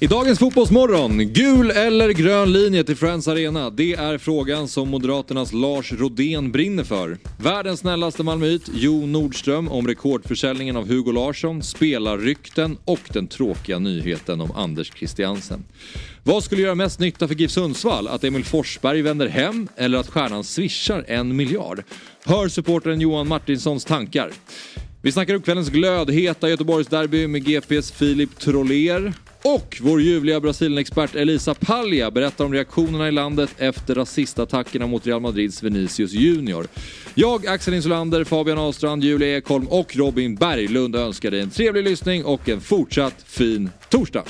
I dagens Fotbollsmorgon, gul eller grön linje till Friends Arena? Det är frågan som Moderaternas Lars Rodén brinner för. Världens snällaste Malmöit, Jo Nordström, om rekordförsäljningen av Hugo Larsson, spelarrykten och den tråkiga nyheten om Anders Christiansen. Vad skulle göra mest nytta för GIF Sundsvall? Att Emil Forsberg vänder hem eller att stjärnan swishar en miljard? Hör supportern Johan Martinssons tankar. Vi snackar upp kvällens glödheta Göteborgsderby med GPs Filip Troller. Och vår ljuvliga Brasilien-expert Elisa Palja berättar om reaktionerna i landet efter rasistattackerna mot Real Madrids Vinicius Junior. Jag, Axel Insulander, Fabian Ahlstrand, Julia Ekholm och Robin Berglund önskar dig en trevlig lyssning och en fortsatt fin torsdag.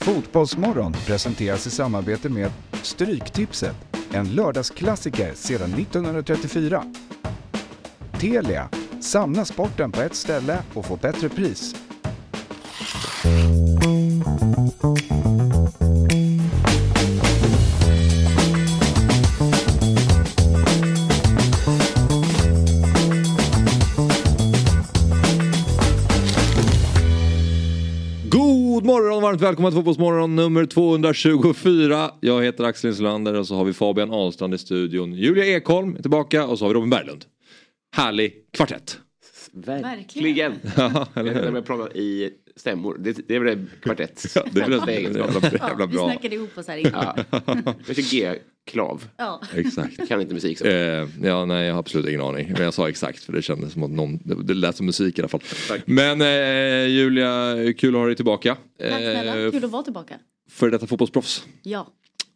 Fotbollsmorgon presenteras i samarbete med Stryktipset, en lördagsklassiker sedan 1934. Telia, samla sporten på ett ställe och få bättre pris. Och varmt välkomna till Fotbollsmorgon nummer 224. Jag heter Axel Insulander och så har vi Fabian Ahlstrand i studion. Julia Ekholm är tillbaka och så har vi Robin Berglund. Härlig kvartett. Verkligen. Ja, eller När hur? man pratar i stämmor. Det, det är väl kvartett. Ja, det är väl jävla, Ja, jävla vi bra. snackade ihop oss här innan. Ja. Jag kör G-klav. Ja. Exakt. Kan inte musik så. Eh, ja, nej, jag har absolut ingen aning. Men jag sa exakt för det kändes som att någon, det, det lät som musik i alla fall. Tack. Men eh, Julia, kul att ha dig tillbaka. Tack snälla, Eh, kul att vara tillbaka. För detta fotbollsproffs. Ja.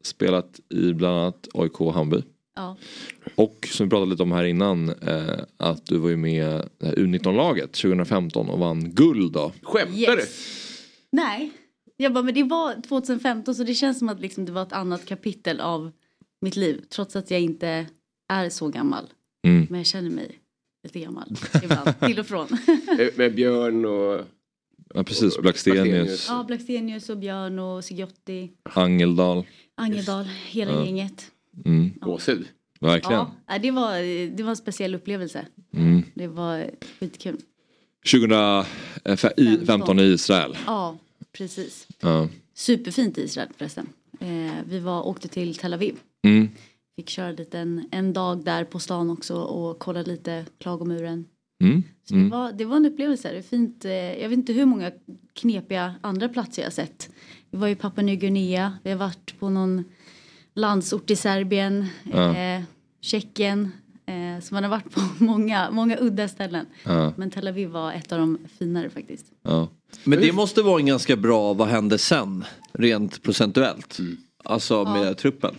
Spelat i bland annat AIK och Hammarby. Ja. Och som vi pratade lite om här innan, eh, att du var ju med här U19-laget 2015 och vann guld då. Skämtar du? Nej. Jag bara, men det var 2015 så det känns som att liksom det var ett annat kapitel av mitt liv. Trots att jag inte är så gammal. Mm. Men jag känner mig lite gammal ibland, till och från. Eh, Med Björn och... Ja precis, Blackstenius, ja, Blackstenius och Björn och Sigiotti, Angeldal. Angedal, hela Ja. gänget. Mm, Gåshud. verkligen. Ja, det var, det var en speciell upplevelse. Mm. Det var skitkul. 2015 i Israel. Ja, precis. Ja. Superfint i Israel förresten. Eh, vi var, åkte till Tel Aviv. Mm. Fick köra lite en, en dag där på stan också och kolla lite Klagomuren. Mm. Så Mm. det, var, det var en upplevelse. Det är fint. Eh, jag vet inte hur många knepiga andra platser jag sett. Vi var i Papua Nya Guinea. Vi har varit på någon landsort i Serbien. Ja. Eh, Tjeckien. Eh, så man har varit på många, många udda ställen. Ja. Men Tel Aviv var ett av de finare faktiskt. Ja. Men det måste vara en ganska bra vad hände sen rent procentuellt. Alltså med truppen.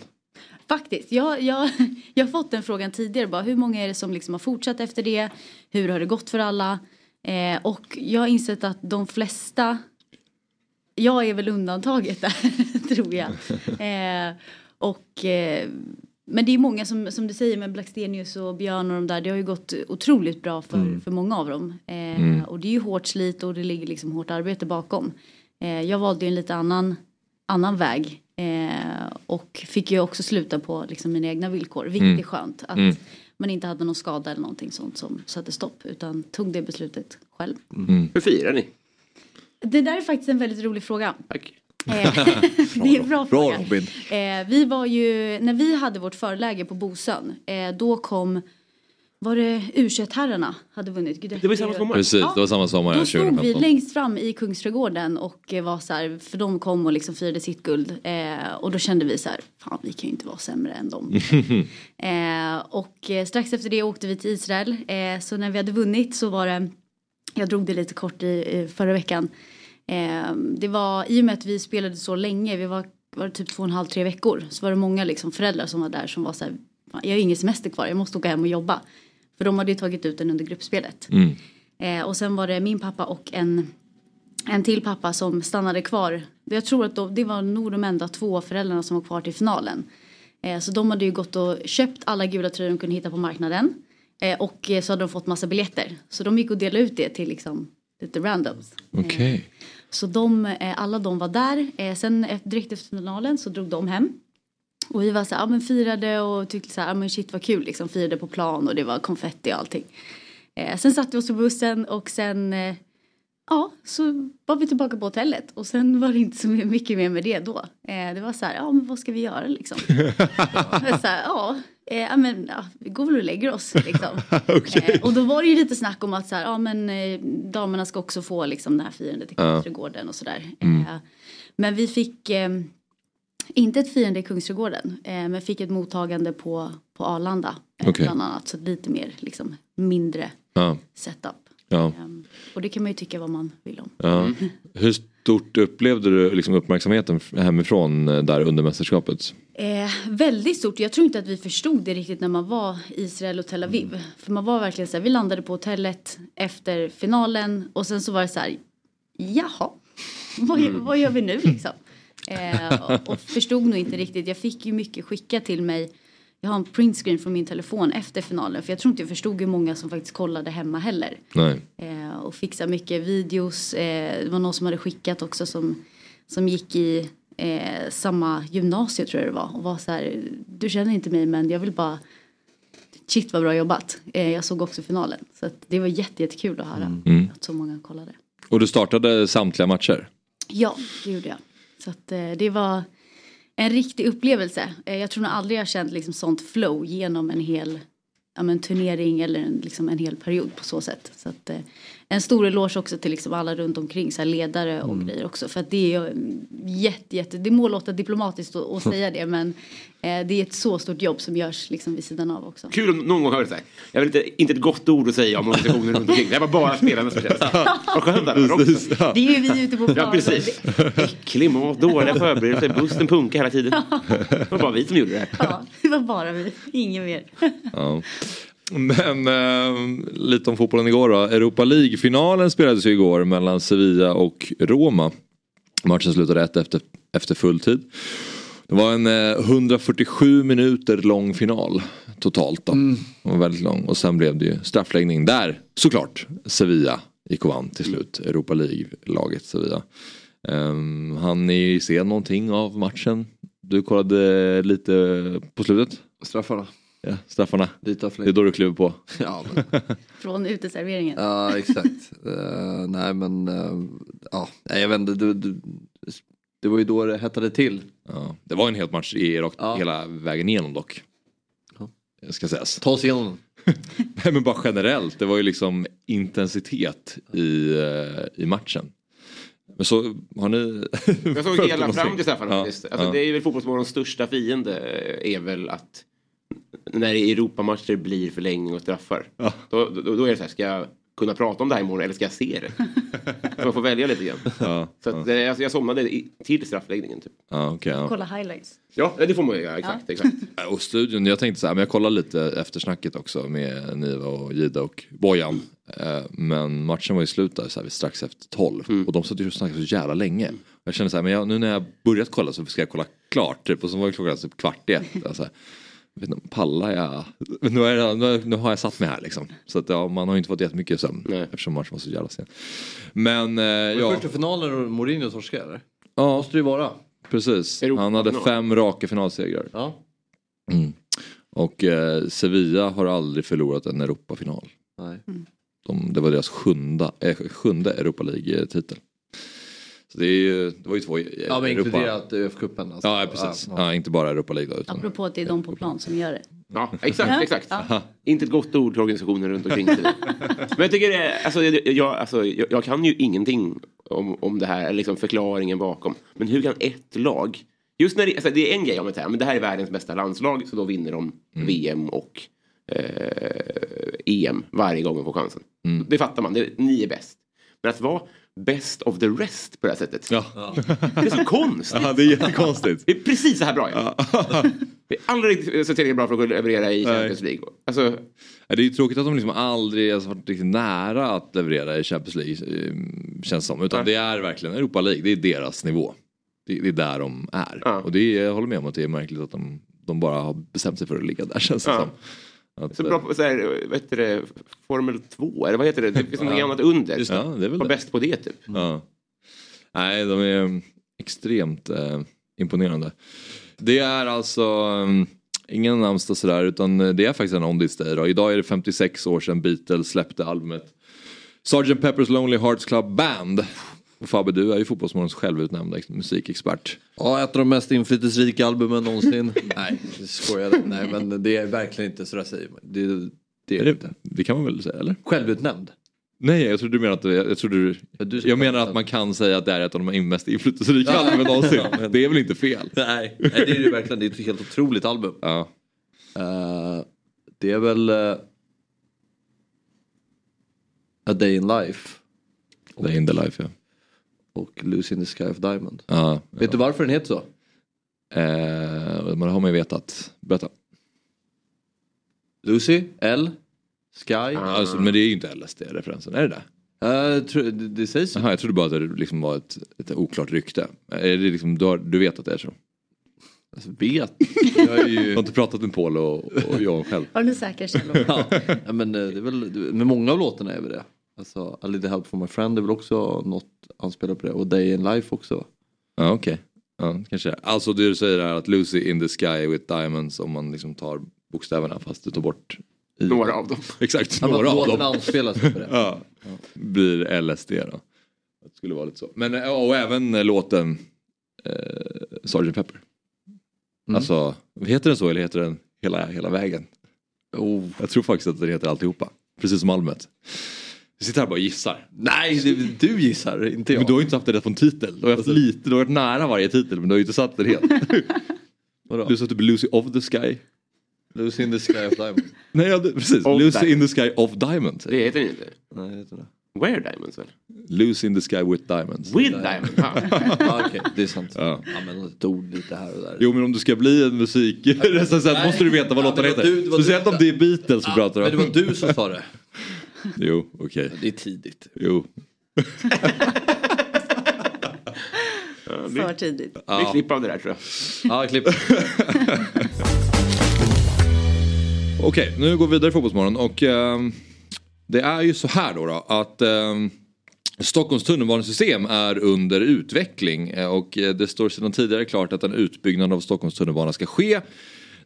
Faktiskt, jag, jag, jag har fått den frågan tidigare. Bara, hur många är det som liksom har fortsatt efter det? Hur har det gått för alla? Eh, och jag har insett att de flesta, jag är väl undantaget där, tror jag. Eh, och, eh, men det är många som, som du säger med Blackstenius och Björn och de där. Det har ju gått otroligt bra för, för många av dem. Eh, Och det är ju hårt slit och det ligger liksom hårt arbete bakom. Eh, jag valde ju en lite annan, annan väg. Eh, och fick ju också sluta på liksom mina egna villkor. Vilket Mm. är skönt. Att Mm. man inte hade någon skada eller någonting sånt som satte stopp. Utan tog det beslutet själv. Hur firar ni? Det där är faktiskt en väldigt rolig fråga. Tack. Eh, det är en bra, Bra fråga. Robin. Eh, vi var ju, när vi hade vårt förläge på Bosön, eh, då kom, var det u herrarna hade vunnit? Gud, Det var ju samma sommar. Precis, det var samma sommar Då stod vi 2015. längst fram i Kungsträdgården och var så här, för de kom och liksom firade sitt guld. Eh, och då kände vi så här, fan vi kan ju inte vara sämre än dem. eh, och strax efter det åkte vi till Israel. Eh, så när vi hade vunnit så var det, jag drog det lite kort i, i förra veckan. Eh, det var, i och med att vi spelade så länge, vi var, var typ två och en halv, tre veckor. Så var det många liksom föräldrar som var där som var så här, "Fan, jag har ingen semester kvar, jag måste åka hem och jobba. För de hade ju tagit ut den under gruppspelet. Mm. Eh, och sen var det min pappa och en, en till pappa som stannade kvar. Jag tror att då, det var nog de enda två föräldrarna som var kvar till finalen. Eh, så de hade ju gått och köpt alla gula tröjor de kunde hitta på marknaden. Eh, och så hade de fått massa biljetter. Så de gick och delade ut det till liksom lite randoms. Okej. Så de, eh, alla de var där. Eh, sen direkt efter finalen så drog de hem. Och vi var så här, ja men firade och tyckte så här, ja men shit vad kul liksom. Firade på plan och det var konfetti och allting. Eh, sen satte vi oss på bussen och sen Ja, så var vi tillbaka på hotellet och sen var det inte så mycket mer med det då. Eh, det var så här, ja men vad ska vi göra liksom? så här, ja, eh, men ja, vi går väl och lägger oss liksom. eh, och då var det ju lite snack om att så här, ja men eh, damerna ska också få liksom det här firandet i Kungsträdgården och sådär. Eh, men vi fick inte ett firande i Kungsträdgården, men fick ett mottagande på, på Arlanda. Okej. Bland annat, så lite mer liksom mindre Ja, setup. Ja, Ehm, och det kan man ju tycka vad man vill om. ja. Hur stort upplevde du liksom uppmärksamheten hemifrån eh, där under mästerskapet? Eh, väldigt stort. Jag tror inte att vi förstod det riktigt när man var i Israel och Tel Aviv. För man var verkligen så här, vi landade på hotellet efter finalen och sen så var det så här, jaha, vad, gör- vad gör vi nu liksom? Eh, och, och förstod nog inte riktigt. Jag fick ju mycket skicka till mig. Jag har en printscreen från min telefon efter finalen för jag tror inte jag förstod hur många som faktiskt kollade hemma heller. Eh, och fixa mycket videos. Eh, det var någon som hade skickat också som, som gick i eh, samma gymnasie tror jag det var. Och var så här, du känner inte mig men jag vill bara Shit vad bra jobbat. Eh, jag såg också finalen. Så det var jätte, jättekul att höra att så många kollade. Och du startade samtliga matcher? Ja, det gjorde jag. Så att eh, det var en riktig upplevelse. Eh, jag tror nog aldrig jag känt liksom sånt flow genom en hel ja, men, turnering eller en, liksom en hel period på så sätt. Så att, eh, en stor eloge också till liksom alla runt omkring, så här ledare och grejer också. För att det är ju jätte, jätte, det må låta diplomatiskt att, att säga det men eh, det är ett så stort jobb som görs liksom vid sidan av också. Kul om någon gång hörde så här. Jag vill inte, inte ett gott ord att säga om organisationen runt omkring. Det var bara spelarna som känns. Vad skönt det också. Det är ju vi ute på plan. Ja, precis. Äcklig mat, dåliga förberedelser, bussen punkar hela tiden. Det var bara vi som gjorde det här. Ja, det var bara vi, ingen mer. Ja. Men eh, lite om fotbollen igår då. Europa League-finalen spelades ju igår mellan Sevilla och Roma. Matchen slutade 1 efter, efter full tid. Det var en eh, 147 minuter lång final totalt då. Den var väldigt lång och sen blev det ju straffläggning där såklart Sevilla gick och vann till slut. Europa League-laget Sevilla. Um, han ni se någonting av matchen? Du kollade lite på slutet? Straffarna. Ja, av Det är då du kliver på. Ja, men, Från uteserveringen. ja exakt. Eh, nej men, eh, ja, nej, jag vet inte. Du, du, det var ju då det hettade till. Ja, det var en hel match i rakt, Ja. hela vägen igenom dock. Ja. Ska sägas. Ta oss igenom. Nej men bara generellt, det var ju liksom intensitet i, eh, i matchen. Men så har ni... Jag såg hela fram till Staffan Ja, faktiskt. Alltså, ja. Det är väl fotbollsmorgons största fiende är väl att när det är Europamatcher blir förlängning och straffar. Ja. Då, då, då är det så här, ska jag kunna prata om det här imorgon eller ska jag se det? Man får välja lite grann. Ja, Så att, eh, alltså, jag somnade i, till straffläggningen. Typ. ja, okej, ja. Kolla highlights. Ja, det får man ju göra. Exakt. exakt. Och studion, jag tänkte så här, men jag kollar lite eftersnacket också med Niva och Gida och Bojan. Eh, Men matchen var ju slut där så här, strax efter 12 Mm. och de satt ju och snackade så jävla länge. Jag kände så här, men jag, nu när jag börjat kolla så ska jag kolla klart typ och så var klockan typ kvart i ett. Alltså, inte, pallar jag? Nu, är nu, nu har jag satt mig här liksom. Så att ja, man har inte fått jättemycket sömn Nej. eftersom matchen var så jävla sen. Men eh, ja, Första finalen och Mourinho torskade eller? ja, Måste det ju vara. precis. Europa- Han hade fem raka finalsegrar. Ja. Mm. Och eh, Sevilla har aldrig förlorat en Europafinal. Nej. De, det var deras sjunde, eh, sjunde Europa League-titel. Så det, är ju, det var ju två Ja men Europa... inkluderat UF-cupen. Alltså. Ja, precis. Ja, inte bara Europa League då, utan... Apropå att det är de på plan som gör det. Ja, exakt. Exakt. Ja. Inte ett gott ord till organisationen runt omkring. sig. Men jag tycker det alltså, jag, alltså, jag, jag kan ju ingenting om, om det här, liksom förklaringen bakom. Men hur kan ett lag, just när det, alltså, det är en grej om det här, men det här är världens bästa landslag så då vinner de VM och eh, EM varje gång de får chansen. Det fattar man, det, ni är bäst. Men att vara best of the rest på det här sättet, Ja. det är så konstigt. ja, det är jättekonstigt. Det är precis så här bra ja. Det är aldrig så tillräckligt bra för att leverera i Champions League. Alltså, Ja, Det är ju tråkigt att de liksom aldrig har varit riktigt nära att leverera i Champions League. eh, Känns som. Utan Nej. det är verkligen Europa League, det är deras nivå. Det, det är där de är. Ja. Och det är, jag håller med om att det är märkligt att de, de bara har bestämt sig för att ligga där känns det Ja. som. Att, Så bra på så här, vad heter det, Formel 2 eller vad heter det? Det finns något annat under. Ja, det är väl Var det. bäst på det typ. Ja. Nej, de är extremt eh, imponerande. Det är alltså ingen namnsdag sådär utan det är faktiskt en on this day då. Idag är det 56 år sedan Beatles släppte albumet Sgt. Pepper's Lonely Hearts Club Band. Och Fabbe, du är ju Fotbollsmorgons självutnämnda musikexpert. Ja, ett av de mest inflytelserika albumen någonsin. Nej, jag skojar. Nej, men det är verkligen inte så där säger man. Det, det är Är det det, inte. det kan man väl säga eller? Självutnämnd. Nej, jag trodde du menade att jag, trodde du, du jag menar att man kan säga att det är ett av de mest inflytelserika albumen någonsin. Det är väl inte fel? Nej, nej, det är det verkligen. Det är ett helt otroligt album. Ja. Eh, det är väl eh, A Day in Life Det är in the life ja. Och Lucy in the Sky of Diamond. ja. Vet du varför den heter så? Eh, men det har man ju vetat. Berätta. Lucy, L, Sky. Alltså, men det är ju inte LSD-referensen, är det det? Tro- det, det sägs så. Jaha, jag trodde bara att det liksom var ett, ett oklart rykte. Är det liksom, du, har, du vet att det är så? Alltså, vet. Jag ju... har inte pratat med Paul och, och Johan själv? Har du säkra källor? ja, ja, men eh, det är väl, med många av låtarna är väl det. Alltså, A little help for my friend är väl också något anspelar på det. Och Day in Life också. Ja, okej. Ja, kanske. Alltså det du säger är att Lucy in the sky with diamonds om man liksom tar bokstäverna fast du tar bort i. Några av dem. Exakt, Ja, några av dem. anspelar sig på det. Ja. Blir LSD då. Det skulle vara lite så. Men eh, och även eh, låten eh, Sgt. Pepper. Mm. Alltså, heter den så eller heter den hela, hela vägen? Oh. Jag tror faktiskt att den heter alltihopa. Precis som albumet. Vi sitter här och bara gissar. Nej, det, du gissar, inte jag. Men du har ju inte haft det rätt från titel. Du har haft lite, du har varit nära varje titel men du har ju inte satt den helt. Vadå? Du sa typ Lucy of the Sky. Lucy in the Sky of Diamond. Nej, ja, precis. Of Lucy Diamond. in the Sky of Diamonds. Det heter den inte. Nej, det heter det. Where Diamonds väl? Lucy in the Sky with Diamonds. With Diamonds. Ja. Okej, det är sant. Ja. Men ett ord lite här och där. Jo men om du ska bli en musikrecensent måste du veta vad Ja, låten det var heter. du- Speciellt du- om det är Beatles vi pratar Men det om. var du som sa det. Jo, okej. Det är tidigt. Jo. För tidigt. Det är klipp av det där tror jag. Ja, klipp. Okej, nu går vi vidare i Fotbollsmorgon och ehm, det är ju så här då, då att ehm, Stockholms tunnelbanesystem är under utveckling eh, och eh, det står sedan tidigare klart att en utbyggnad av Stockholms tunnelbana ska ske.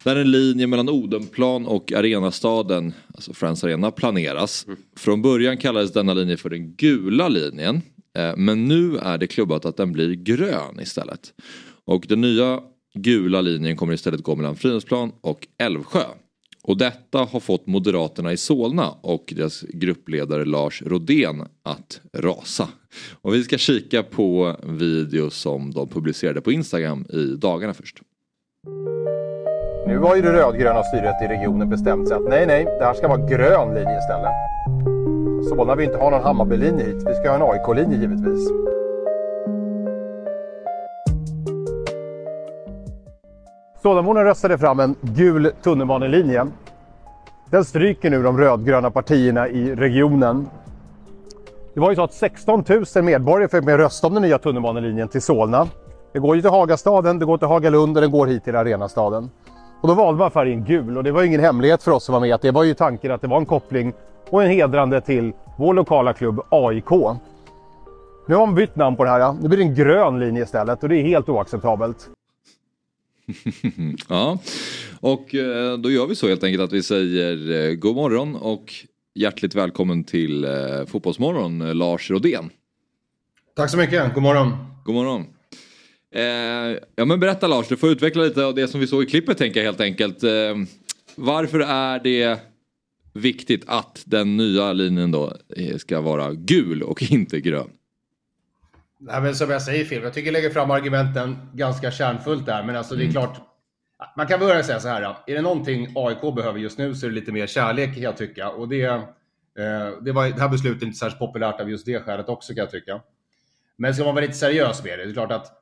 Där en linje mellan Odenplan och Arenastaden, alltså Friends Arena, planeras. Från början kallades denna linje för den gula linjen. eh, Men nu är det klubbat att den blir grön istället. Och den nya gula linjen kommer istället gå mellan Fridhemsplan och Älvsjö. Och detta har fått Moderaterna i Solna och deras gruppledare Lars Rodén att rasa. Och vi ska kika på video som de publicerade på Instagram i dagarna först. Nu har ju det rödgröna styret i regionen bestämt sig att nej, nej, det här ska vara grön linje istället. Solna vill inte ha någon Hammarbylinje hit. Vi ska ha en AIK-linje givetvis. Solnaborna röstade fram en gul tunnelbanelinje. Den stryker nu de rödgröna partierna i regionen. Det var ju så att 16 000 medborgare fick med rösta om den nya tunnelbanelinjen till Solna. Det går ju till Hagastaden, det går till Hagalund och den går hit till Arenastaden. Och då valde man färgen gul och det var ju ingen hemlighet för oss som var med att det var ju tanken att det var en koppling och en hedrande till vår lokala klubb AIK. Nu har man bytt namn på det här. Nu blir det en grön linje istället och det är helt oacceptabelt. Ja, och eh, då gör vi så helt enkelt att vi säger eh, god morgon och hjärtligt välkommen till eh, Fotbollsmorgon, Lars Rodén. Tack så mycket, god morgon. God morgon. Eh, ja men berätta Lars, du får utveckla lite av det som vi såg i klippet tänker jag helt enkelt. Eh, varför är det viktigt att den nya linjen då eh, ska vara gul och inte grön? Nej, men som jag säger Phil, jag tycker jag lägger fram argumenten ganska kärnfullt där. Men alltså det är klart, man kan börja säga så här. då. Är det någonting AIK behöver just nu så är det lite mer kärlek kan jag tycka. Och det, eh, det, var, det här beslutet är inte särskilt populärt av just det skälet också kan jag tycka. Men ska man vara lite seriös med det, det är klart att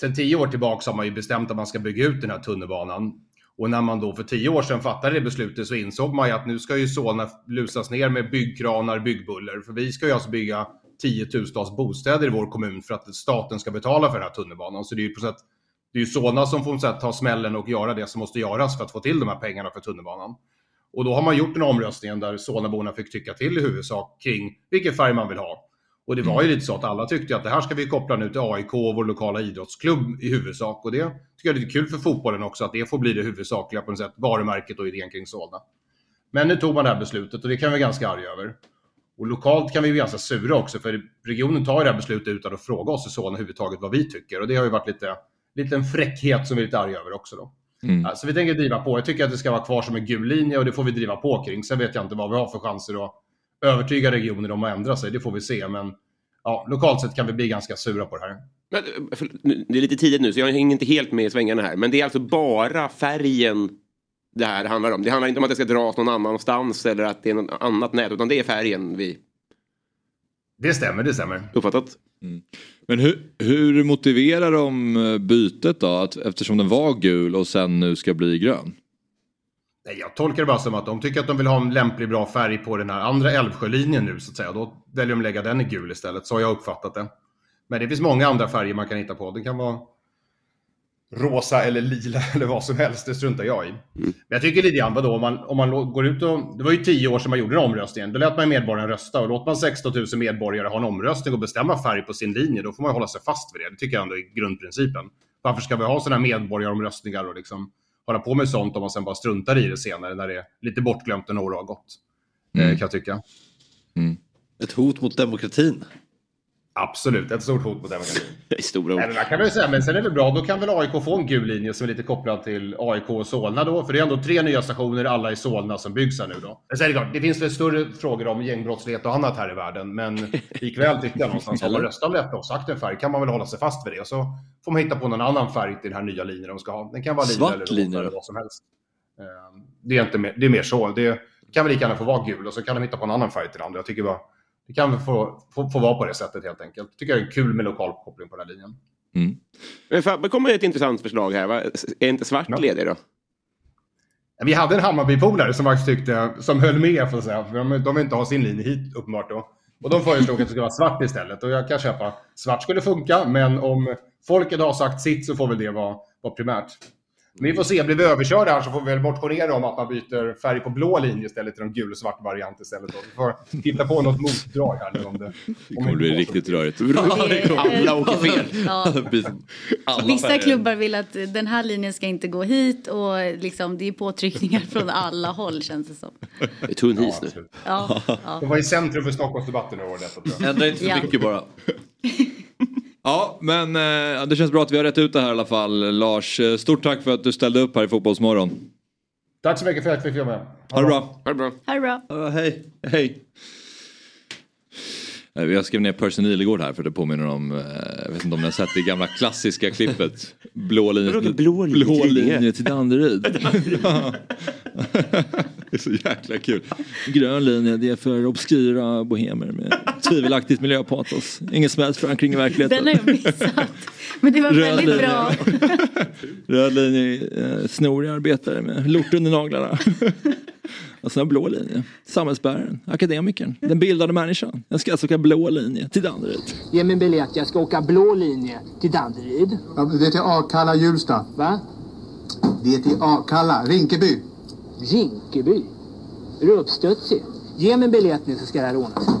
sen tio år tillbaka har man ju bestämt att man ska bygga ut den här tunnelbanan. Och när man då för tio år sedan fattade det beslutet så insåg man ju att nu ska ju Solna lusas ner med byggkranar, byggbuller. För vi ska ju alltså bygga tiotusentals bostäder i vår kommun för att staten ska betala för den här tunnelbanan. Så det är ju på sätt, det är ju Solna som får sätt, ta smällen och göra det som måste göras för att få till de här pengarna för tunnelbanan. Och då har man gjort en omröstning där Solnaborna fick tycka till i huvudsak kring vilken färg man vill ha. Och det var ju lite så att alla tyckte att det här ska vi koppla nu till AIK och vår lokala idrottsklubb i huvudsak. Och det tycker jag är lite kul för fotbollen också, att det får bli det huvudsakliga på något sätt, varumärket och idén kring Solna. Men nu tog man det här beslutet och det kan vi vara ganska arga över. Och lokalt kan vi bli ganska sura också, för regionen tar ju det här beslutet utan att fråga oss i Solna överhuvudtaget vad vi tycker. Och det har ju varit lite, lite en fräckhet som vi är lite arga över också då. Mm. Så vi tänker driva på. Jag tycker att det ska vara kvar som en gul linje och det får vi driva på kring. Sen vet jag inte vad vi har för chanser att övertyga regionen om att ändra sig. Det får vi se. Men ja, lokalt sett kan vi bli ganska sura på det här. Men, eh, det är lite tidigt nu så jag hänger inte helt med i svängarna här. Men det är alltså bara färgen det här handlar om. Det handlar inte om att det ska dras någon annanstans eller att det är något annat nät. Utan det är färgen vi Det stämmer, det stämmer. uppfattat. Men hur, hur motiverar de eh, bytet då? Att, eftersom den var gul och sen nu ska bli grön? Jag tolkar det bara som att de tycker att de vill ha en lämplig bra färg på den här andra Älvsjölinjen nu så att säga. Då väljer de att lägga den i gul istället. Så har jag uppfattat det. Men det finns många andra färger man kan hitta på. Det kan vara rosa eller lila eller vad som helst. Det struntar jag i. Men jag tycker lite grann, vadå, om man, om man går ut och... Det var ju tio år sedan man gjorde den omröstningen. Då lät man medborgarna rösta. Och låter man 16 000 medborgare ha en omröstning och bestämma färg på sin linje, då får man hålla sig fast vid det. Det tycker jag ändå är grundprincipen. Varför ska vi ha sådana här medborgaromröstningar och liksom hålla på med sånt om man sen bara struntar i det senare när det är lite bortglömt och några har gått? Eh, kan jag tycka. Ett hot mot demokratin. Absolut, ett stort hot mot demokratin. Stora ord. Nej, kan väl säga, men sen är det bra, då kan väl AIK få en gul linje som är lite kopplad till AIK och Solna då, för det är ändå tre nya stationer, alla i Solna, som byggs här nu då. Sen är det klart, det finns väl större frågor om gängbrottslighet och annat här i världen, men likväl tycker jag någonstans, har man röstat om detta och sagt en färg kan man väl hålla sig fast vid det, och så får man hitta på någon annan färg till den här nya linjen de ska ha. Den kan vara lila eller linje eller vad som helst. Eh, Det är, inte mer, det är mer så. Det kan väl lika gärna få vara gul och så kan de hitta på en annan färg till den andra. Jag tycker bara, det kan väl få, få, få vara på det sättet helt enkelt. tycker jag är kul med lokal koppling på den här linjen. Men Fabbe kommer ett intressant förslag här. Va? Är inte svart Ja. ledig då? Vi hade en Hammarbypolare som faktiskt tyckte, som höll med får säga. För de, de vill inte ha sin linje hit uppenbart då. Och de föreslog att det skulle vara svart istället. Och jag kan köpa, svart skulle funka, men om folket har sagt sitt så får väl det vara, vara primärt. Men vi får se, blir vi överkörda här så får vi väl motionera om att man byter färg på blå linje istället till en gul och svart variant istället. Då. Vi får hitta på något motdrag här nu om det... Det kommer bli riktigt rörigt. Alla åker fel. Ja. Vissa klubbar vill att den här linjen ska inte gå hit och liksom, det är påtryckningar från alla håll känns det som. Det är tunn is nu. Ja, ja. De var i centrum för Stockholmsdebatten i år. Ändra inte för mycket bara. Ja, men eh, det känns bra att vi har rätt ut det här i alla fall. Lars, eh, stort tack för att du ställde upp här i Fotbollsmorgon. Tack så mycket för att jag fick vara med. Ha det bra. Ha det bra. Ha det bra. Ja, hej, hej. Eh, Jag skrev ner Percy Nilegård här för det påminner om, eh, jag vet inte om ni har sett det gamla klassiska klippet. Blå linje, blå linje blå linje till Danderyd. Ja. det är så jäkla kul. Grön linje, det är för obskyra bohemer med tvivelaktigt miljöpatos. Ingen som helst förankring i verkligheten. Den har jag missat. Men det var Röd väldigt linje. bra. Röd linje, eh, snoriga arbetare med lort under naglarna. Och sen blå linje, samhällsbäraren, akademikern, den bildade människan. Den ska alltså åka blå linje till Danderyd. Ge mig en biljett, jag ska åka blå linje till Danderyd. Ja, det är till Akalla, Hjulsta. Va? Det är till Akalla, Rinkeby. Rinkeby? Är du uppstudsig? Ge mig en biljett nu så ska det här ordna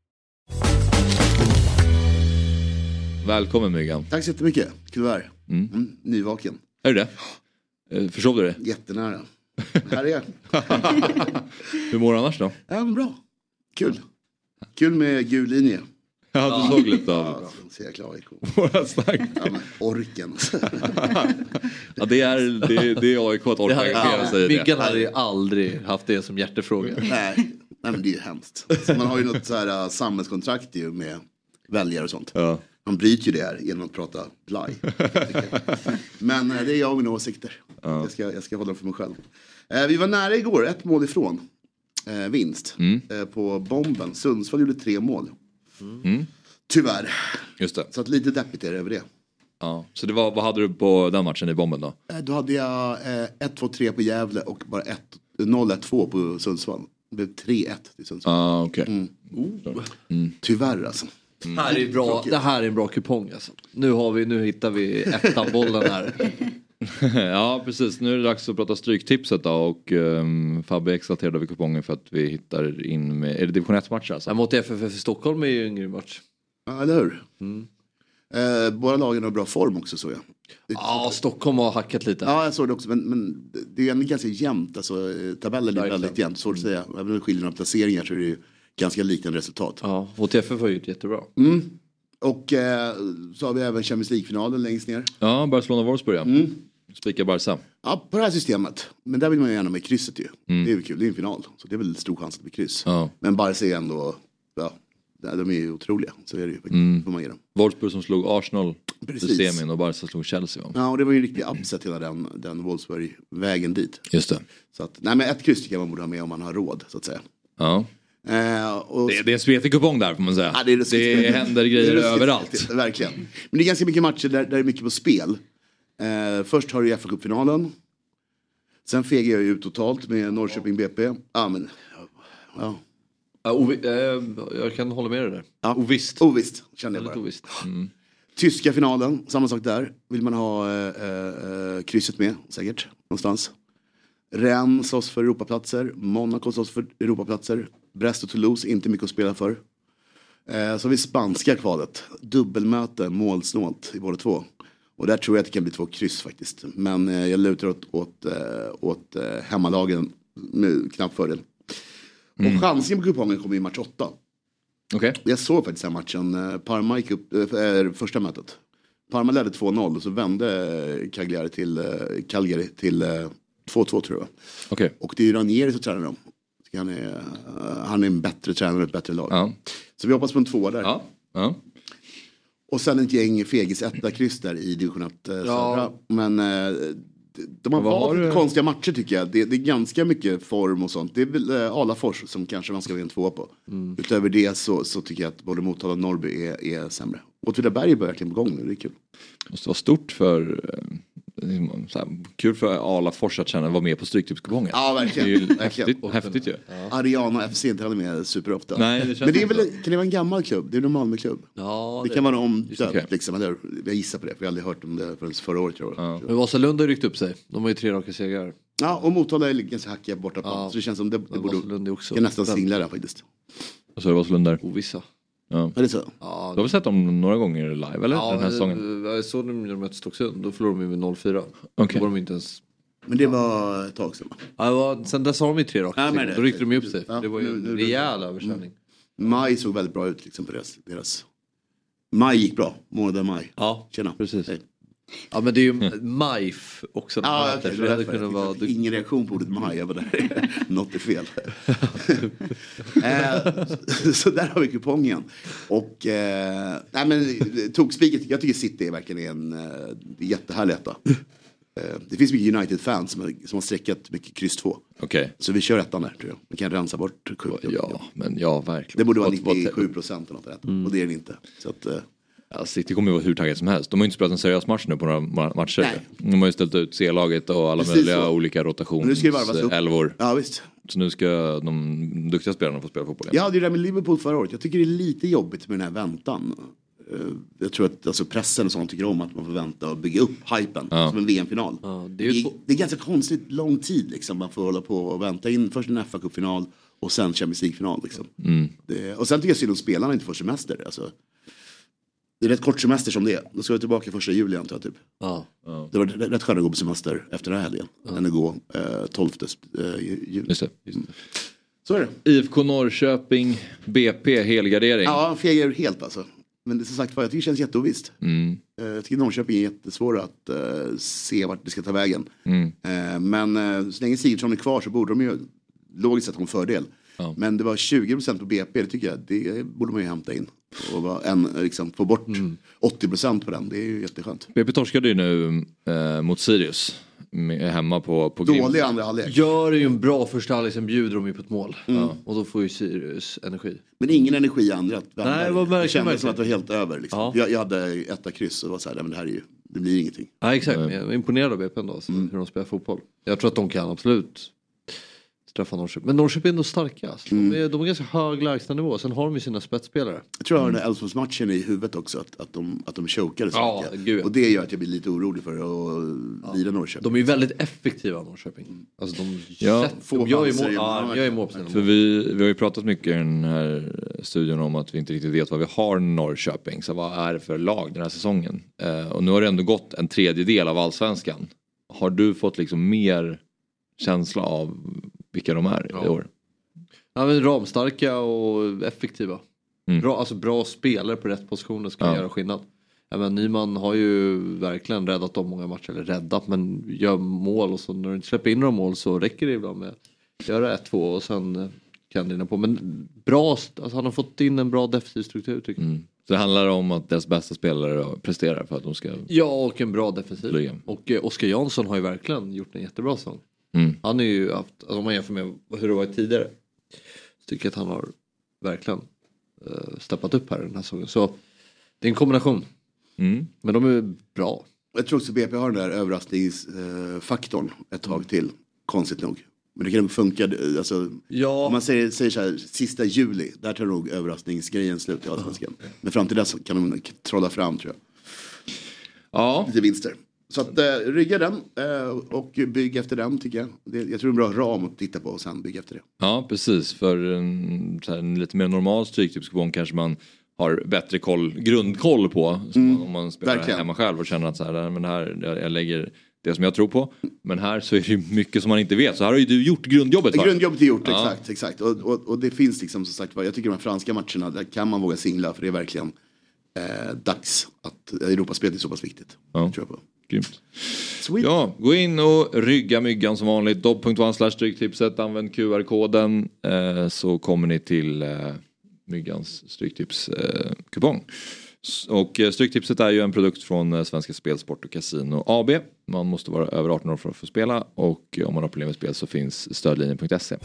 Välkommen Myggan. Tack så jättemycket. Kul att vara här. Mm, nyvaken. Är du det? Eh, Försov du det? Jättenära. Här är jag. Hur mår du annars då? Ja, men bra. Kul. Kul med gul linje. Ja, du såg lite av Ja, så jäkla AIK. våra snack. Ja, men orken. Ja, det är, det, det är AIK att orka hade, engagera sig i Myggan hade ju aldrig haft det som hjärtefråga. nej, nej, men det är ju hemskt. Så man har ju något så här uh, samhällskontrakt ju med väljare och sånt. Ja. Han bryter ju det här genom att prata blaj. Men eh, det är jag och mina åsikter. Jag, ska, jag ska hålla dem för mig själv. Eh, vi var nära igår, ett mål ifrån eh, vinst. Eh, på bomben. Sundsvall gjorde tre mål. Mm. Tyvärr. Just det. Så att lite deppigt är det över det. Ja. Så det var, vad hade du på den matchen i bomben då? Då hade jag eh, 1-2-3 på Gävle och bara ett- 0-1-2 på Sundsvall. Det blev 3-1 till Sundsvall. Ah, okej. Mm. Mm. Tyvärr alltså. Det här är bra, det här är en bra kupong alltså. Nu, har vi, nu hittar vi ettan-bollen här. ja precis, nu är det dags att prata stryktipset då och um, Fabbe exalterade över kupongen för att vi hittar in med, är det division 1 matcher alltså? Ja, mot FFF Stockholm är ju en grym match. Ja, eller hur? Eh, båda lagen har bra form också så jag. Ja, Stockholm har hackat lite. Ja, jag såg det också. Men, men det är ändå ganska jämnt. Alltså, eh, tabellen är Verkligen. väldigt jämnt. Svårt att säga. Även om det skiljer några placeringar så är det ju ganska liknande resultat. Ja, och TFF har gjort jättebra. Mm. Och eh, så har vi även Champions League-finalen längst ner. Ja, Barcelona-Wolfsburg ja. Mm. Spika Barca. Ja, på det här systemet. Men där vill man ju gärna med krysset ju. Mm. Det är ju kul, det är en final. Så det är väl stor chans att det blir kryss. Ja. Men Barca är ändå, ja, de är ju otroliga. Så är det ju, Mm. får man ge dem. Wolfsburg som slog Arsenal i Precis. semin och Barca slog Chelsea. Ja, och det var ju en riktig upset hela den, den Wolfsburg-vägen dit. Just det. Så att, nej men ett kryss tycker jag man borde ha med om man har råd, så att säga. Ja. Eh, och, Det, det är en spretig kupong där får man säga. Ja, det, är det händer Det är grejer ruskigt överallt. Verkligen. Men det är ganska mycket matcher där, där det är mycket på spel. Eh, först har du fa Cup-finalen. Sen fegar jag ut totalt med Norrköping BP. Ja, men... Ja. Ja, ovi- eh, jag kan hålla med dig där. Ja. Ovisst. Ovisst, kände jag bara. ovisst. Tyska finalen, samma sak där. Vill man ha eh, eh, krysset med, säkert, någonstans. Rennes slåss för Europaplatser, Monaco slåss för Europaplatser. Brest och Toulouse, inte mycket att spela för. Eh, så har vi spanska kvalet, dubbelmöte, målsnålt i båda två. Och där tror jag att det kan bli två kryss faktiskt. Men eh, jag lutar åt, åt, eh, åt eh, hemmalagen med knapp fördel. Och chansningen på kupongen kommer i match 8. Okej. Jag såg faktiskt den här matchen. Parma gick upp, äh, första mötet. Parma ledde 2-0 och så vände Cagliari till, Calgary till eh, 2-2 tror jag. Okej. Och det är ju Ranieri som tränar dem. Han är, eh, han är en bättre tränare och ett bättre lag. Ja. Så vi hoppas på en tvåa där. Ja. Ja. Och sen ett gäng fegis etta kryss där i division 1 eh, södra. Men eh, de har valt du? konstiga matcher tycker jag. Det, det är ganska mycket form och sånt. Det är väl Alafors som kanske man ska välja en tvåa på. Mm. Utöver det så, så tycker jag att både Motala och Norrby är, är sämre. Åtvidaberg är verkligen på gång nu, det är kul. måste vara stort för här, kul för Alafors att känna vara med på Stryktipskupongen. Ja, verkligen. Det är ju Verkligen. häftigt, häftigt ju. Ariana FC är inte heller med superofta. Nej, det känns Men det är väl, kan det vara en gammal klubb? Det är en Malmöklubb. Ja, Det kan vara omdöpt Okej. liksom, eller Jag gissar på det, för jag har aldrig hört om det förrän förra året tror jag. Men Vasalund har ryckt upp sig. De har ju tre raka segrar. Ja, och Motala är ganska hackiga borta på. Ja. Så det känns som det, det borde... Vasalund är också Jag kan nästan väldigt- singla där faktiskt. Och så är det Vasalund där. Ovissa. Ja. Är det så? Ja, Du har väl sett dem några gånger live eller? ja, Den här säsongen? eh, Jag såg dem när de mötte Stocksund. Då förlorade de med 0-4. Okej. Då var de inte ens... Men det var ett tag sedan? Ja, det var, sen dess har de ju tre raka Ja, det- Då ryckte de ju upp sig. Ja, det var ju nu- en rejäl översvämning. Maj såg väldigt bra ut liksom på deras... deras... Maj gick bra, månaden maj. Ja, Tjena. precis. Hej. Ja men det är ju MIF också. de Ja, så det det hade kunnat vara... Jag Ingen reaktion på ordet maj, jag var där. Något är fel. eh, så där har vi kupongen. Och, eh, nej men tokspiket, jag tycker City är verkligen en eh, jättehärlig etta. Eh, det finns mycket United-fans som, som har streckat mycket kryss 2. Okej. Så vi kör ettan där tror jag. Vi kan rensa bort sju. Ja, men ja verkligen. Det borde vara Vad- vad- 97 procent eller något rätt. Och det är den inte. Så att, eh, Ja, City kommer ju vara hur taggade som helst. De har ju inte spelat en seriös match nu på några ma- matcher. Nej. De har ju ställt ut C-laget och alla Precis möjliga så. olika rotationselvor. ja visst. Så nu ska de duktiga spelarna få spela fotboll igen. Jag hade ju det där med Liverpool förra året. Jag tycker det är lite jobbigt med den här väntan. Eh, Jag tror att alltså, pressen och sånt tycker om att man får vänta och bygga upp hypen Ja. som en VM-final. Ja, det är det är ganska konstigt lång tid liksom. Man får hålla på och vänta in först en fa Cup-final och sen Champions League-final. Liksom. Mm. Det, och sen tycker jag synd om spelarna inte får semester. Alltså, det är rätt kort semester som det är. Då ska jag tillbaka första juli antar jag typ. Ja. Det var rätt rätt skönt att gå på semester efter den här helgen. Än att gå eh, 12 eh, juli. Just det. Så är det. IFK Norrköping, BP, helgardering. Ja, han fegar helt alltså. Men det, som sagt var, jag tycker det känns jätteovisst. Mm. Eh, Jag tycker Norrköping är jättesvåra att eh, se vart det ska ta vägen. Mm. Eh, men eh, så länge Sigurdsson är kvar så borde de ju logiskt sett ha en fördel. Men det var 20% på BP, det tycker jag, det borde man ju hämta in. Och en, liksom, få bort 80% på den, det är ju jätteskönt. BP torskade ju nu eh, mot Sirius. Hemma på, på Dålig andra halvlek. Gör ju en bra första halvlek, sen bjuder de ju på ett mål. Mm. Ja, och då får ju Sirius energi. Men ingen energi i andra. Nej, det. var verkligen- det kändes som att det var helt över. Liksom. Ja. Jag, jag hade etta kryss och det var så här, nej, men det här är ju, det blir ingenting. Ja exakt, jag är imponerad av BP ändå, alltså, Mm. hur de spelar fotboll. Jag tror att de kan absolut träffa Norrköping. Men Norrköping är ändå starka. Alltså. Mm. De, är, de är ganska hög lägstanivå, sen har de ju sina spetsspelare. Jag tror jag har den här Elfsborgsmatchen i huvudet också, att, att de, att de chokade så Ja, mycket. gud, ja. Och det gör att jag blir lite orolig för att lira Norrköping. De är ju väldigt effektiva Norrköping. Alltså de, Ja. sätt, de gör ju mål, ja, gör ju mål på sina För mål. vi, vi har ju pratat mycket i den här studion om att vi inte riktigt vet vad vi har i Norrköping. Så vad är det för lag den här säsongen? Eh, och nu har det ändå gått en tredjedel av allsvenskan. Har du fått liksom mer känsla av vilka de är i år? Ja, men ramstarka och effektiva. Mm. Bra, alltså bra spelare på rätt positioner ska Ja. göra skillnad. Ja, men Nyman har ju verkligen räddat dem många matcher, eller räddat men gör mål och så när du inte släpper in några mål så räcker det ibland med att göra 1-2 och sen eh, kan det på. Men bra, alltså han har fått in en bra defensiv struktur tycker jag. Mm. Så det handlar om att deras bästa spelare presterar för att de ska... Ja och en bra defensiv. Flyga. Och eh, Oskar Jansson har ju verkligen gjort en jättebra säsong. Mm. Han är ju haft, alltså om man jämför med hur det var tidigare. Så tycker jag att han har verkligen uh, steppat upp här den här säsongen. Så det är en kombination. Mm. Men de är bra. Jag tror också BP har den där överraskningsfaktorn ett tag till, konstigt nog. Men det kan funka, alltså, Ja. om man säger, säger så här, sista juli, där tar nog överraskningsgrejen slut i Allsvenskan. Men fram till dess kan de trolla fram tror jag. Ja. Lite vinster. Så att eh, rygga den eh, och bygg efter den tycker jag. Det, jag tror det är en bra ram att titta på och sen bygga efter det. Ja precis, för en, här, en lite mer normal stryktipskupong kanske man har bättre koll, grundkoll på. Mm, man, om man spelar verkligen. hemma själv och känner att så här, men här, jag, jag lägger det som jag tror på. Men här så är det mycket som man inte vet. Så här har ju du gjort grundjobbet va? Grundjobbet är gjort, Ja. exakt. exakt. Och, och, och det finns liksom som sagt jag tycker de här franska matcherna, där kan man våga singla för det är verkligen eh, dags att Europaspelet är så pass viktigt. Ja. Tror jag på. Grymt. Ja, gå in och rygga myggan som vanligt. dobb.one slash stryktipset. Använd QR-koden eh, så kommer ni till eh, myggans stryktipskupong. Eh, och eh, Stryktipset är ju en produkt från eh, Svenska Spel, Sport och Casino AB. Man måste vara över 18 år för att få spela och eh, om man har problem med spel så finns stödlinjen.se.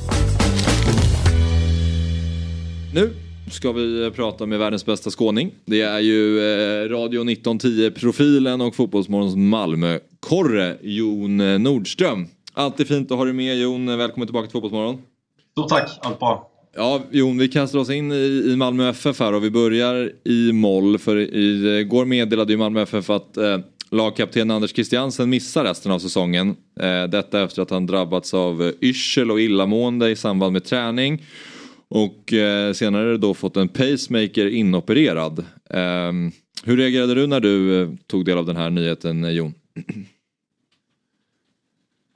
Nu ska vi eh, prata med världens bästa skåning. Det är ju eh, Radio 1910-profilen och Fotbollsmorgons Malmö-korre Jon eh, Nordström. Alltid fint att ha dig med Jon. Välkommen tillbaka till Fotbollsmorgon. Stort tack, allt bra. Ja, Jon, vi kastar oss in i, i Malmö FF här och vi börjar i moll. För i, går meddelade ju Malmö FF att eh, lagkapten Anders Christiansen missar resten av säsongen. Eh, detta efter att han drabbats av eh, yrsel och illamående i samband med träning. Och eh, senare då fått en pacemaker inopererad. Eh, hur reagerade du när du eh, tog del av den här nyheten, eh, Jon?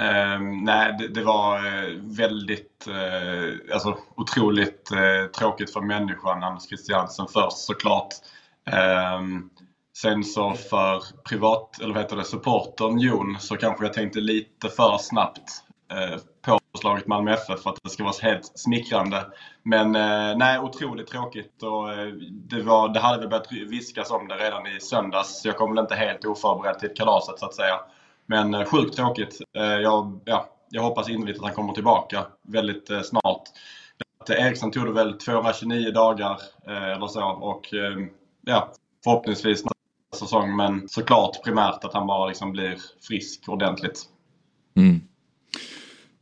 Um, nej, det, det var eh, väldigt, uh, alltså otroligt uh, tråkigt för människan Anders Christiansen först såklart. Um, sen så för privat, eller vad heter det, supportern Jon så kanske jag tänkte lite för snabbt uh, på förslaget Malmö FF för att det ska vara helt smickrande. Men eh, nej, otroligt tråkigt och eh, det, var, det hade väl börjat viskas om det redan i söndags. Jag kom väl inte helt oförberedd till kalaset så att säga. Men eh, sjukt tråkigt. Eh, jag, ja, jag hoppas innerligt att han kommer tillbaka väldigt eh, snart. Eriksson tog det väl 229 dagar eh, eller så och eh, ja, förhoppningsvis nästa säsong. Men såklart primärt att han bara liksom blir frisk ordentligt. Mm.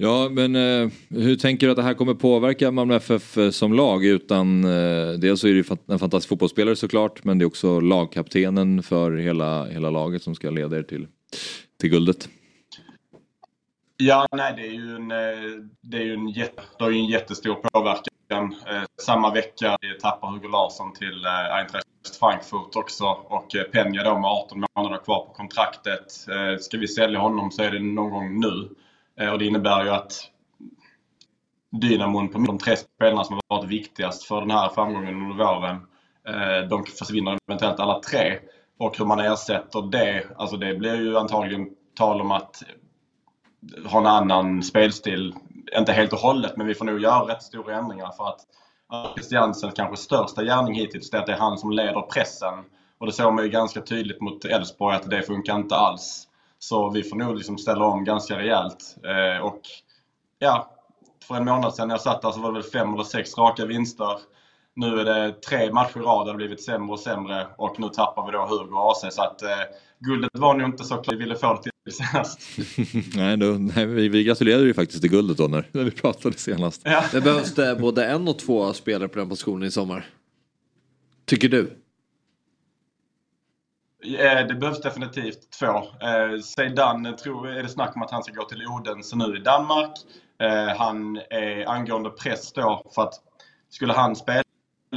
Ja, men eh, hur tänker du att det här kommer påverka Malmö FF eh, som lag? Utan, eh, dels så är det ju en fantastisk fotbollsspelare såklart, men det är också lagkaptenen för hela, hela laget som ska leda er till, till guldet. Ja, nej, det är ju en, eh, det är ju en, jätte, det är ju en jättestor påverkan. Eh, Samma vecka tappar Hugo Larsson till eh, Eintracht Frankfurt också och eh, Penja då med 18 månader kvar på kontraktet. Eh, Ska vi sälja honom så är det någon gång nu. Eh, och det innebär ju att dynamon på de tre spelarna som har varit viktigast för den här framgången under våren, eh, de försvinner eventuellt alla tre. Och hur man ersätter det, alltså det blir ju antagligen tal om att ha en annan spelstil inte helt och hållet, men vi får nog göra rätt stora ändringar för att Christiansens kanske största gärning hittills är att det är han som leder pressen. Och det såg man ju ganska tydligt mot Elfsborg att det funkar inte alls. Så vi får nog liksom ställa om ganska rejält. Eh, och ja, för en månad sedan när jag satt där så var det väl fem eller sex raka vinster. Nu är det tre matcher i rad där det blivit sämre och sämre och nu tappar vi då Hugo och AC. Så att eh, guldet var nog inte så klart vi ville få det till senast. nej, då, nej, vi, vi gratulerade ju faktiskt till guldet då när, när vi pratade senast. Ja. Det behövs det både en och två spelare på den positionen i sommar? Tycker du? Eh, Det behövs definitivt två. Eh, Zeidan tror är det snack om att han ska gå till Odense nu i Danmark. Eh, Han är angående press då för att skulle han spela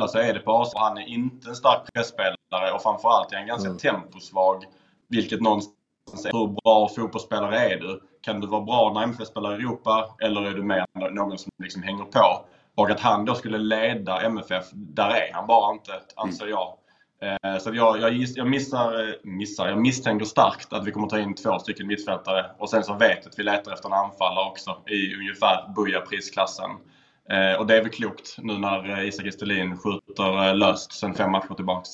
så är det på AC. Han är inte en stark pressspelare och framförallt är han ganska temposvag. Vilket någonstans är hur bra fotbollsspelare är du? Kan du vara bra när MFF spelar i Europa eller är du mer någon som liksom hänger på? Och att han då skulle leda MFF, där är han bara inte, anser jag. Eh, så jag, jag, jag, missar, eh, missar, jag misstänker starkt att vi kommer ta in två stycken mittfältare. Och sen så vet jag att vi letar efter en anfallare också i ungefär Buja-prisklassen. Eh, och det är väl klokt nu när Isak Estelin skjuter löst sen fem matcher tillbaks.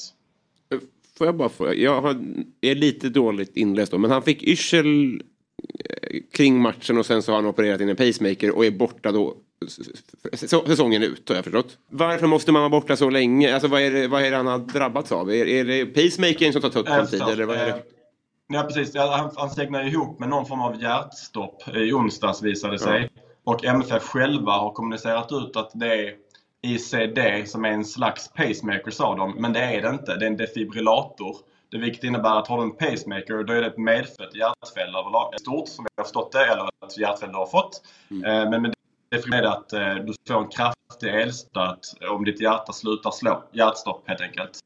Får jag bara fråga. jag är lite dåligt inläst då, men han fick yrsel kring matchen och sen så har han opererat in en pacemaker och är borta då säsongen ut har jag förstått. Varför måste man vara borta så länge? Alltså vad är det, vad är det han har drabbats av? Är, är det pacemakern som tar tupp Eh, på tid eller vad är det? Eh, Ja precis, Ja, han, han segnade ihop med någon form av hjärtstopp i onsdags visade det sig. Och MFF själva har kommunicerat ut att det är ICD som är en slags pacemaker sa de, men det är det inte. Det är en defibrillator. Det vilket innebär att har du en pacemaker då är det ett medfött hjärtfel överlag. Stort som vi har förstått det, eller ett hjärtfel du har fått. Eh, Men med är det att eh, du får en kraftig elstöt om ditt hjärta slutar slå. Hjärtstopp helt enkelt.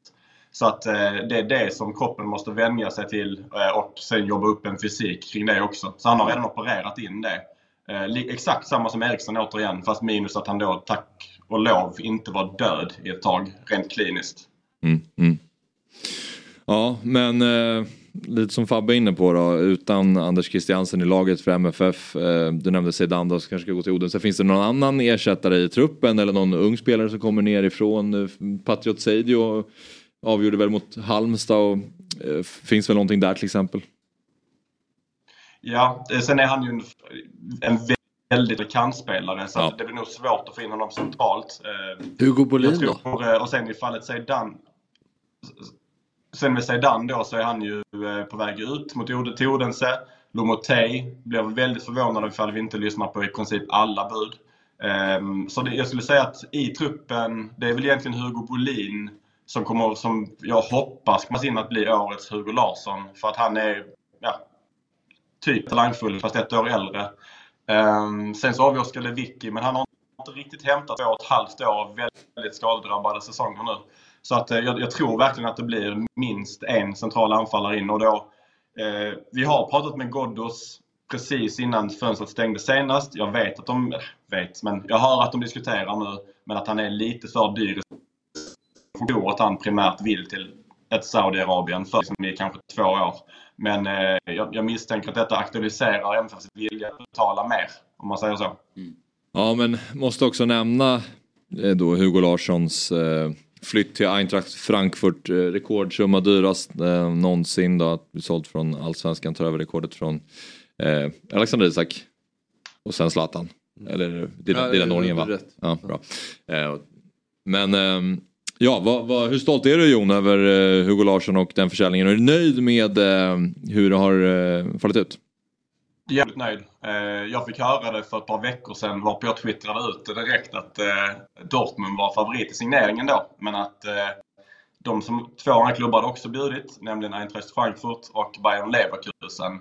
Så att eh, det är det som kroppen måste vänja sig till eh, och sen jobba upp en fysik kring det också. Så han har redan opererat in det. Eh, exakt samma som Eriksson återigen, fast minus att han då tack och lov inte var död i ett tag, rent kliniskt. Mm, mm. Ja, men eh, lite som Fabbe är inne på då, utan Anders Christiansen i laget för MFF. Eh, du nämnde Zeidan då, som kanske ska gå till Odense. Finns det någon annan ersättare i truppen eller någon ung spelare som kommer nerifrån? Eh, Patriot Seidio avgjorde väl mot Halmstad och eh, finns väl någonting där till exempel? Ja, sen är han ju en, en väldigt kantspelare så att det blir nog svårt att få in honom centralt. Hugo Bolin då? Och sen i fallet Zeidan Sen med Zeidan då så är han ju eh, på väg ut mot till Odense. Lomotey blev väldigt förvånad ifall vi inte lyssnar på i princip alla bud. Ehm, så det, jag skulle säga att i truppen, det är väl egentligen Hugo Bolin som, kommer, som jag hoppas kommer in att bli årets Hugo Larsson. För att han är ja, typ talangfull fast ett år äldre. Ehm, sen så har vi Oskar Lewicki men han har inte riktigt hämtat två och ett halvt år av väldigt skadedrabbade säsonger nu. Så att, eh, jag, jag tror verkligen att det blir minst en central anfallare in och då eh, Vi har pratat med Ghoddos precis innan fönstret stängde senast. Jag vet att de, vet, men jag hör att de diskuterar nu men att han är lite för dyr. Jag tror att han primärt vill till ett Saudiarabien för liksom i kanske två år. Men eh, jag, jag misstänker att detta aktualiserar MFFs vilja att betala mer, om man säger så. Mm. Ja, men måste också nämna eh, då Hugo Larssons eh, flytt till Eintracht Frankfurt. Eh, rekordsumma dyrast eh, någonsin då. Att bli såld från Allsvenskan tar över rekordet från eh, Alexander Isak. Och sen Zlatan. Eller det, är den ordningen va? rätt. Ja, bra. Eh, men ehm, ja, vad, vad, hur stolt är du Jon över eh, Hugo Larsson och den försäljningen? Är du nöjd med eh, hur det har fallit ut? Jävligt nöjd. Eh, jag fick höra det för ett par veckor sedan varpå jag twittrade ut det direkt att eh, Dortmund var favorit i signeringen då. Men att eh, de som, två andra klubbar hade också bjudit, nämligen Eintracht Frankfurt och Bayern Leverkusen.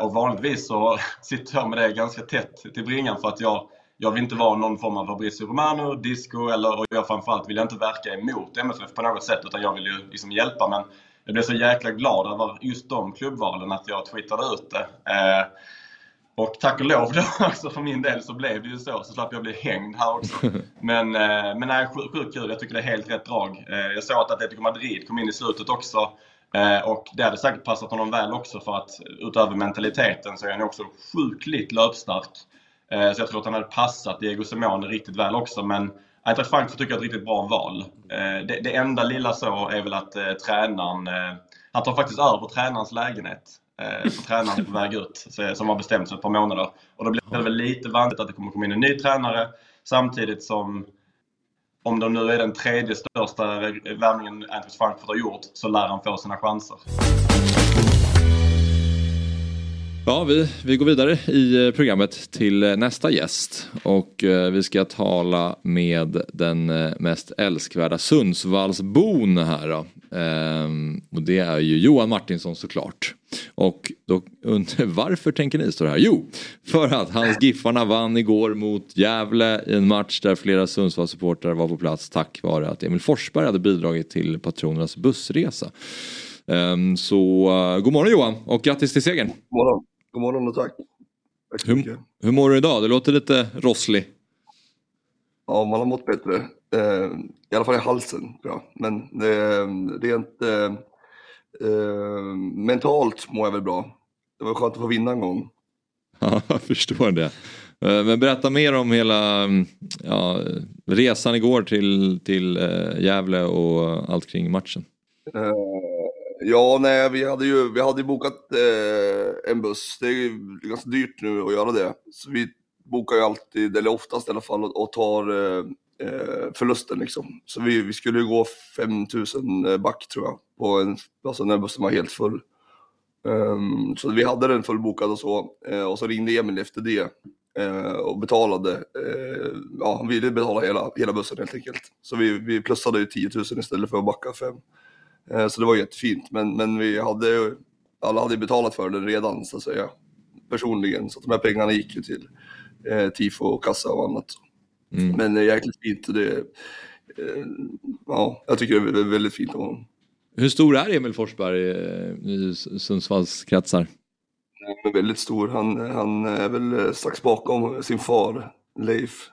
Och vanligtvis så sitter jag med det ganska tätt till bringan för att jag, jag vill inte vara någon form av Fabrizio Romano, disco eller och jag framförallt vill jag inte verka emot MFF på något sätt utan jag vill ju liksom hjälpa. Men jag blev så jäkla glad över just de klubbvalen att jag twittrade ut det. Eh, och tack och lov då också för min del så blev det ju så, så slapp jag bli hängd här också. Men, eh, men nej, sjukt sjuk kul. Jag tycker det är helt rätt drag. Eh, jag såg att Atletico Madrid kom in i slutet också. Och det hade säkert passat honom väl också för att utöver mentaliteten så är han också sjukligt löpstark. Så jag tror att han hade passat Diego Simone riktigt väl också. Men Eintracht Frankfurt tycker jag är ett riktigt bra val. Eh, det, det enda lilla så är väl att eh, tränaren, eh, han tar faktiskt över tränarens lägenhet. Eh, så tränaren är på väg ut, så, som har bestämt sig ett par månader. Och då blir det väl lite vanligt att det kommer komma in en ny tränare samtidigt som om de nu är den tredje största värvningen Eintracht Frankfurt har gjort så lär han få sina chanser. Ja, vi, vi går vidare i eh, programmet till eh, nästa gäst. Och eh, vi ska tala med den eh, mest älskvärda Sundsvallsbon här då. Ehm, och det är ju Johan Martinsson såklart. Och då undrar varför tänker ni stå här? Jo, för att hans Giffarna vann igår mot Gävle i en match där flera Sundsvallssupportrar var på plats tack vare att Emil Forsberg hade bidragit till patronernas bussresa. Ehm, så god morgon Johan och grattis till segern. God morgon. God morgon och tack. tack Hur, mycket. hur mår du idag? Du låter lite rosslig. Ja, man har mått bättre. Eh, I alla fall i halsen, jag. Men det, rent eh, eh, mentalt mår jag väl bra. Det var skönt att få vinna en gång. Ja, jag förstår det. Eh, Men berätta mer om hela mm, ja, resan igår till, till eh, Gävle och allt kring matchen. Ja, nej, vi hade ju vi hade bokat eh, en buss. Det är ju ganska dyrt nu att göra det. Så vi bokar ju alltid, eller oftast i alla fall, och, och tar eh, eh förlusten liksom. Så vi, vi skulle ju gå 5000 eh, back tror jag, på en, alltså när bussen var helt full. Um, så vi hade den fullbokad och så. Eh, och så ringde Emil efter det eh, och betalade. eh, ja, han ville betala hela, hela bussen helt enkelt. Så vi, vi plussade ju 10 000 istället för att backa 5. Eh, Så det var jättefint, men, men vi hade alla hade betalat för den redan så att säga, personligen. Så att de här pengarna gick ju till eh, tifo och kassa och annat. Mm. Men eh, jäkligt fint. och Det, eh, ja, jag tycker det är väldigt fint av honom. Hur stor är Emil Forsberg eh, i Sundsvalls kretsar? Han är väldigt stor. Han, han är väl strax bakom sin far, Leif.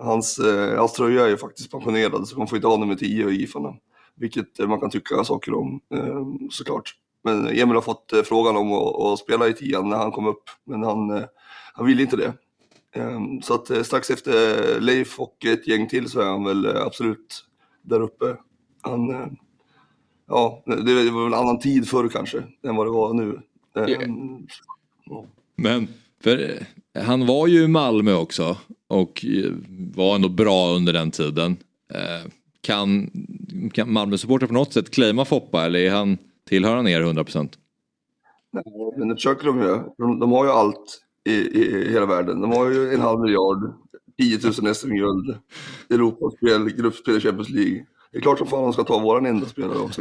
Hans, hans tröja är ju faktiskt pensionerad så man får inte ha nummer 10 i Giffarna. Vilket eh, man kan tycka saker om eh, såklart. Men Emil har fått eh, frågan om att, spela i tian när han kom upp. Men han, han ville inte det. Så att strax efter Leif och ett gäng till så är han väl absolut där uppe. Han, ja, det var väl en annan tid förr kanske än vad det var nu. Eh, Men för, han var ju i Malmö också och var ändå bra under den tiden. Kan, kan Malmö-supportrar på något sätt claima Foppa eller är han, tillhör han er 100%? Nej, men det försöker de ju. De, de har ju allt i, i, i hela världen. De har ju en halv miljard, 10 000 SM-guld, Europaspel, gruppspel i Champions League. Det är klart som fan de ska ta våran enda spelare också.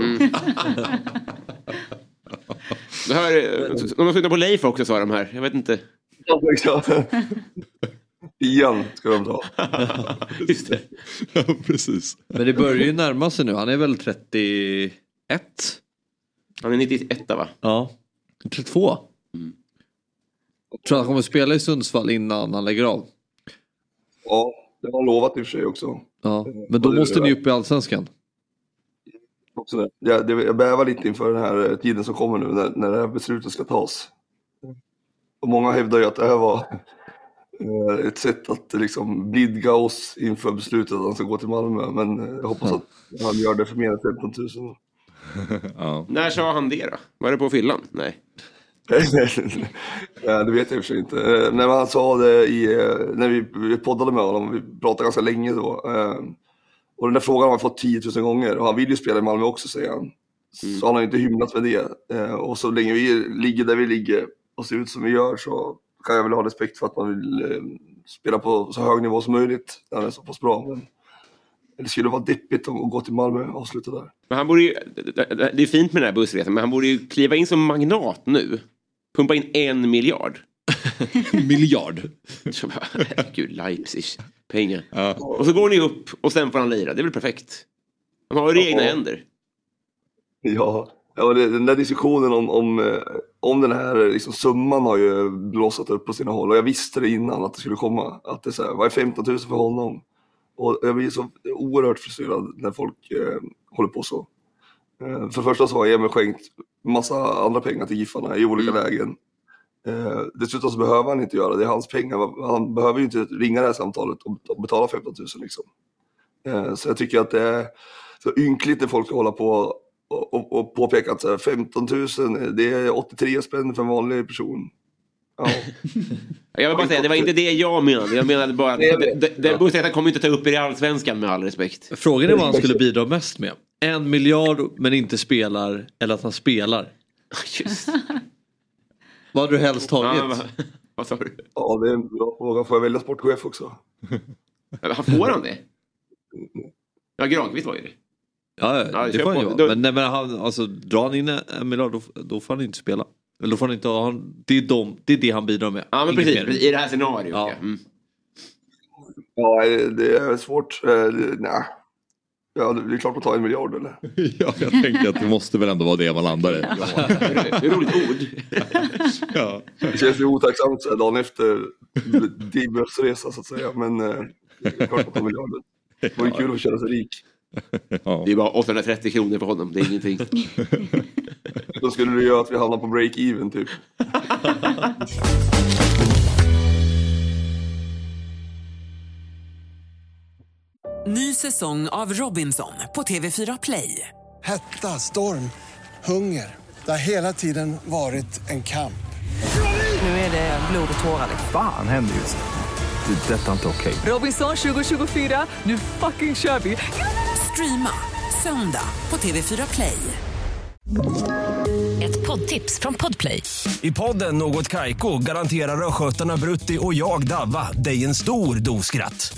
Det här, de har flyttat på Leif också sa de här. Jag vet inte. Ja, exakt. Ian ska de ta. Just det. Ja, precis. Men det börjar ju närma sig nu. Han är väl 31? Han är 91 va? Ja. 32? Jag tror han kommer spela i Sundsvall innan han lägger av. Ja, det har han lovat i och för sig också. Ja. Men då måste ni upp i Allsvenskan. Också det. Jag, det, jag bävar lite inför den här eh, tiden som kommer nu när, när det här beslutet ska tas. Och många hävdar ju att det här var eh, ett sätt att eh, liksom blidga oss inför beslutet att han ska gå till Malmö. Men eh, jag hoppas att han gör det för mer än 15 000. ja. När sa han det då? Var det på fyllan? Nej. ja, det vet jag i och för sig inte. Eh, När han sa det i, eh, när vi, poddade med honom, vi pratade ganska länge då. eh, Och den där frågan har han fått 10 000 gånger och han vill ju spela i Malmö också säger han. Så han har ju inte hymlat med det. Eh, Och så länge vi ligger där vi ligger och ser ut som vi gör så kan jag väl ha respekt för att man vill eh, spela på så hög nivå som möjligt när han är så pass bra. Men det skulle vara deppigt att gå till Malmö och avsluta där. Men han borde ju, det är fint med den här bussresan, men han borde ju kliva in som magnat nu. Pumpa in en miljard. miljard? Herregud, Leipzig. Pengar. Och så går ni upp och sen får han lira. Det är väl perfekt? Han har ju i egna Ja. händer. Ja, ja det, den där diskussionen om, om, eh, om den här liksom, summan har ju blåsat upp på sina håll och jag visste det innan att det skulle komma. Att det är så här, vad är 15 000 för honom? Och jag blir så oerhört frustrerad när folk eh, håller på så. Eh, för det första så har Emil skänkt massa andra pengar till Giffarna i olika lägen. Eh, dessutom så behöver han inte göra det, det är hans pengar. Han behöver ju inte ringa det här samtalet och, och betala 15 000 liksom. Eh, så jag tycker att det är så ynkligt när folk hålla på och, och, påpeka att så här, 15 000, det är 83 spänn för en vanlig person. Ja. Jag vill bara säga, det var inte det jag menade. Jag menade bara att det, det, Bosättaren kommer inte ta upp er i Allsvenskan med all respekt. Frågan är vad han skulle bidra mest med. En miljard men inte spelar eller att han spelar. Just. Vad hade du helst tagit? Ja, vad- vad sa du? ja, det är en bra fråga. Får jag välja sportchef också? Han får han det? Ja, Granqvist var ju det. Ja, Ja, ja det får han ju. Men, nej, men han, alltså, drar han in en miljard då, då får han inte spela. Eller då får han inte ha, det, är de, det är det han bidrar med. Ja, men Inget precis. mer. I det här scenariot. Ja. Ja. Mm. Ja, det är svårt. Eh, det- Nej. Ja, det är klart att ta en miljard eller? Ja, jag tänker att det måste väl ändå vara det man landar i. Det är roligt ord. Ja. Det känns ju otacksamt så här dagen efter Dibbes resa så att säga. Men eh, det är klart att ta miljarden. Det vore kul att känna sig rik. Ja. Det är bara 830 kronor för honom. Det är ingenting. Då skulle det göra att vi hamnar på break-even typ. Ny säsong av Robinson på TV4 Play. Hetta, storm, hunger. Det har hela tiden varit en kamp. Nu är det blod och tårar. Fan händer just nu. Det. är Detta är inte okej. Robinson 2024, nu fucking kör vi! Streama söndag på TV4 Play. Ett poddtips från Podplay. I podden Något Kaiko garanterar östgötarna Brutti och jag, Davva, dig en stor dos skratt.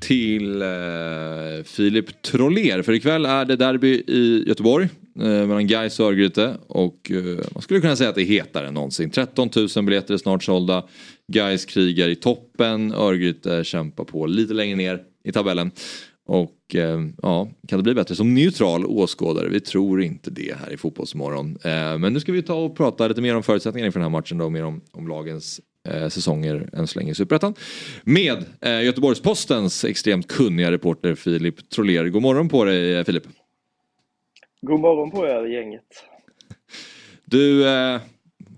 till eh, Filip Troller. För ikväll är det derby i Göteborg eh, mellan Gais och Örgryte. Och eh, man skulle kunna säga att det är hetare än någonsin. 13 000 biljetter är snart sålda. Gais krigar i toppen. Örgryte kämpar på lite längre ner i tabellen. Och eh, ja, kan det bli bättre som neutral åskådare? Vi tror inte det här i Fotbollsmorgon. Eh, men nu ska vi ta och prata lite mer om förutsättningarna inför den här matchen då, mer om, om lagens eh, säsonger än så länge i Superettan. Med eh, Göteborgs-Postens extremt kunniga reporter Filip Troller. God morgon på dig eh, Filip. God morgon på er gänget. Du eh,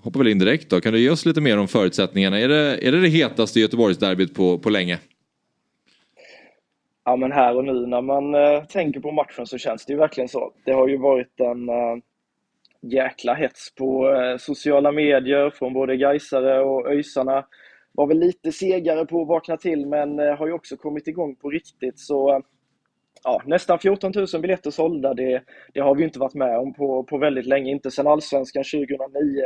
hoppar väl in direkt då. Kan du ge oss lite mer om förutsättningarna? Är det är det, det hetaste Göteborgsderbyt på, på länge? Ja men här och nu när man eh, tänker på matchen så känns det ju verkligen så. Det har ju varit en eh, jäkla hets på eh, sociala medier från både Gaisare och ÖISarna. Var väl lite segare på att vakna till men eh, har ju också kommit igång på riktigt så eh, ja, nästan 14 000 biljetter sålda. Det, det har vi inte varit med om på, på väldigt länge, inte sedan Allsvenskan 2009.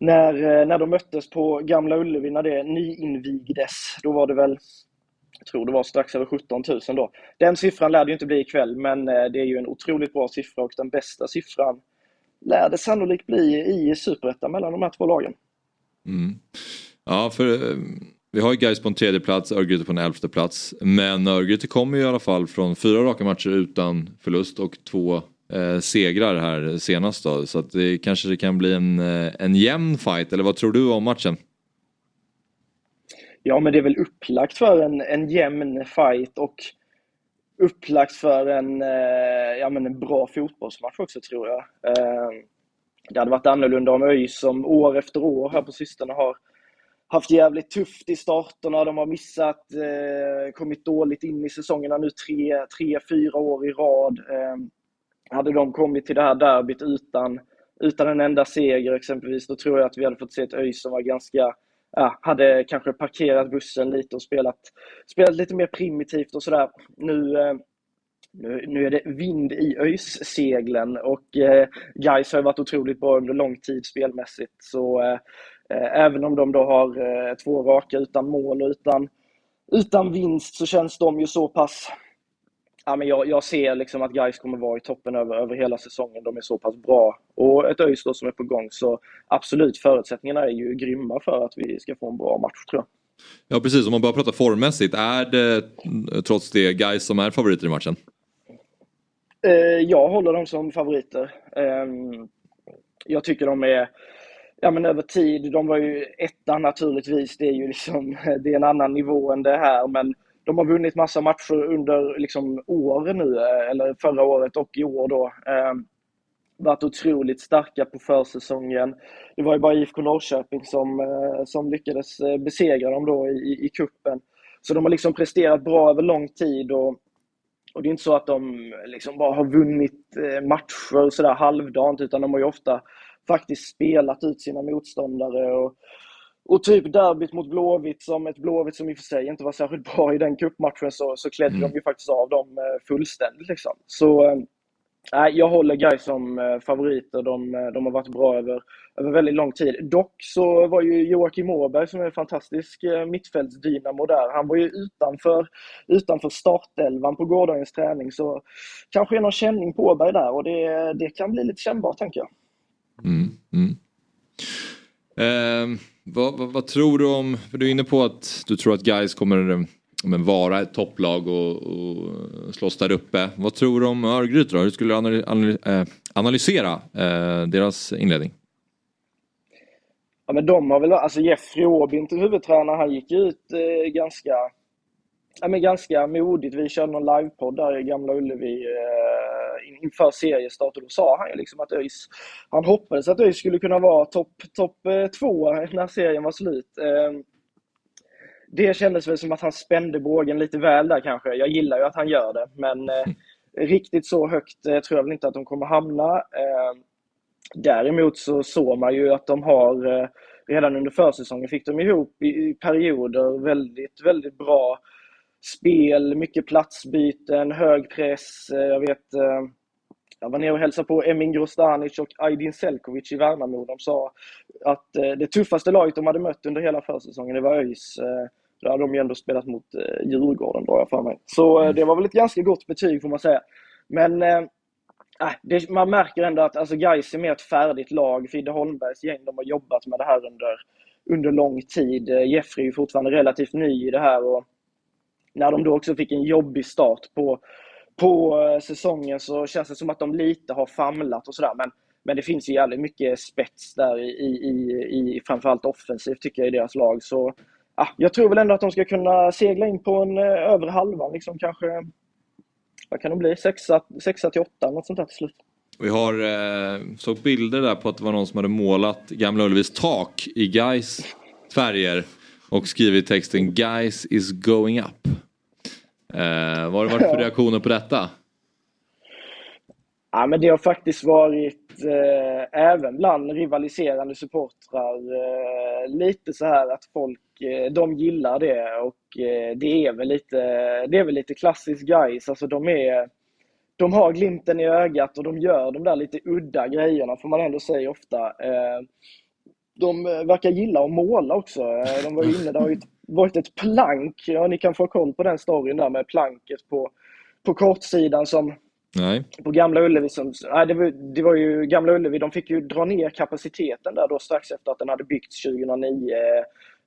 När, när de möttes på Gamla Ullevi, när det nyinvigdes, då var det väl jag tror det var strax över 17 000 då. Den siffran lär det ju inte bli ikväll, men det är ju en otroligt bra siffra och den bästa siffran lär det sannolikt bli i Superettan mellan de här två lagen. Mm. Ja, för eh, vi har ju Gais på en tredje plats, Örgryte på en elfte plats. Men Örgryte kommer ju i alla fall från fyra raka matcher utan förlust och två eh, segrar här senast då. Så att det kanske det kan bli en, eh, en jämn fight, eller vad tror du om matchen? Ja, men det är väl upplagt för en, en jämn fight och upplagt för en, eh, ja, men en bra fotbollsmatch också tror jag. Eh, det hade varit annorlunda om ÖIS som år efter år här på sistone har haft jävligt tufft i starterna. De har missat, eh, kommit dåligt in i säsongerna nu tre, tre fyra år i rad. Hade de kommit till det här derbyt utan, utan en enda seger exempelvis, då tror jag att vi hade fått se ett ÖIS som var ganska ja, hade kanske parkerat bussen lite och spelat, spelat lite mer primitivt och sådär. Nu, eh, nu, nu är det vind i ÖIS-seglen och eh, Gais har varit otroligt bra under lång tid spelmässigt. Så eh, eh, även om de då har eh, två raka utan mål och utan, utan vinst så känns de ju så pass Ja, men jag, jag ser liksom att Gais kommer vara i toppen över, över hela säsongen. De är så pass bra. Och ett ÖIS som är på gång. Så absolut, förutsättningarna är ju grymma för att vi ska få en bra match tror jag. Ja precis, om man bara pratar formmässigt. Är det mm, trots det guys som är favoriter i matchen? Eh, jag håller dem som favoriter. Ehm, jag tycker de är, ja men över tid, de var ju etta naturligtvis, det är ju liksom, det är en annan nivå än det här, men de har vunnit massa matcher under liksom år nu, eh, eller förra året och i år då. Eh, varit otroligt starka på försäsongen. Det var ju bara IFK Norrköping som, eh, som lyckades eh, besegra dem då i, i kuppen. Så de har liksom presterat bra över lång tid och, och det är inte så att de liksom bara har vunnit eh, matcher sådär halvdant utan de har ju ofta faktiskt spelat ut sina motståndare och, och typ derbyt mot Blåvitt, som ett Blåvitt som i och för sig inte var särskilt bra i den cupmatchen, så, så klädde Mm. de ju faktiskt av dem fullständigt. Liksom. Så eh, Nej, jag håller Gais som eh, favoriter. De, eh, de har varit bra över, över väldigt lång tid. Dock så var ju Joakim Åberg, som är en fantastisk eh, mittfältsdynamo där, han var ju utanför, utanför startelvan på gårdagens träning. Så kanske är någon känning på Åberg där och det, det kan bli lite kännbart, tänker jag. Mm, mm. Eh, vad, vad, vad tror du om, för du är inne på att du tror att guys kommer eh, men, vara ett topplag och, och slåss där uppe. Vad tror du om Örgryte då? Hur skulle du eh, analysera eh, deras inledning? Ja, men de har väl, alltså Jeffrey Åbin huvudtränare, han gick ut eh, ganska, ja, men ganska modigt. Vi körde någon livepodd där i Gamla Ullevi eh, inför seriestart och då sa han ju liksom att ÖIS, han hoppades att ÖIS skulle kunna vara topp top, eh, två när serien var slut. Eh, det kändes väl som att han spände bågen lite väl där kanske. Jag gillar ju att han gör det, men eh, riktigt så högt eh, tror jag väl inte att de kommer hamna. Eh, däremot så såg man ju att de har, redan under försäsongen fick de ihop i perioder väldigt, väldigt bra spel, mycket platsbyten, hög press. Eh, jag vet, eh, jag var nere och hälsade på Emin Grostanic och Aydin Selkovic i Värnamo. De sa att eh, det tuffaste laget de hade mött under hela försäsongen, det var ÖIS. Då hade de ju ändå spelat mot Djurgården, drar jag för mig. Så eh, det var väl ett ganska gott betyg, får man säga. Men äh, det, man märker ändå att alltså, Gais är mer ett färdigt lag. Fidde Holmbergs gäng, de har jobbat med det här under, under lång tid. Jeffrey är fortfarande relativt ny i det här. Och när de då också fick en jobbig start på, på eh, säsongen så känns det som att de lite har famlat och sådär. Men, men det finns ju jävligt mycket spets där i, i, i, framförallt offensivt tycker jag i deras lag. Så ja, jag tror väl ändå att de ska kunna segla in på en eh, övre halva. Liksom kanske, vad kan det bli? Sexa, sexa till åtta, något sånt där till slut. Vi har, eh, såg bilder där på att det var någon som hade målat Gamla Ullevis tak i Gais färger och skrivit texten Guys is going up. Eh, vad har det varit för reaktioner på detta? Ja, men det har faktiskt varit, eh, även bland rivaliserande supportrar, eh, lite så här att folk, eh, de gillar det och eh, det är väl lite, det är väl lite klassiskt guys. Alltså de är, de har glimten i ögat och de gör de där lite udda grejerna får man ändå säga ofta. Eh, de eh, verkar gilla att måla också. Eh, De var ju inne, det har ju varit ett plank, ja ni kan få koll på den storyn där med planket på, på kortsidan som Nej. på Gamla Ullevi, som, nej, det, var, det var ju Gamla Ullevi, de fick ju dra ner kapaciteten där då strax efter att den hade byggts 2009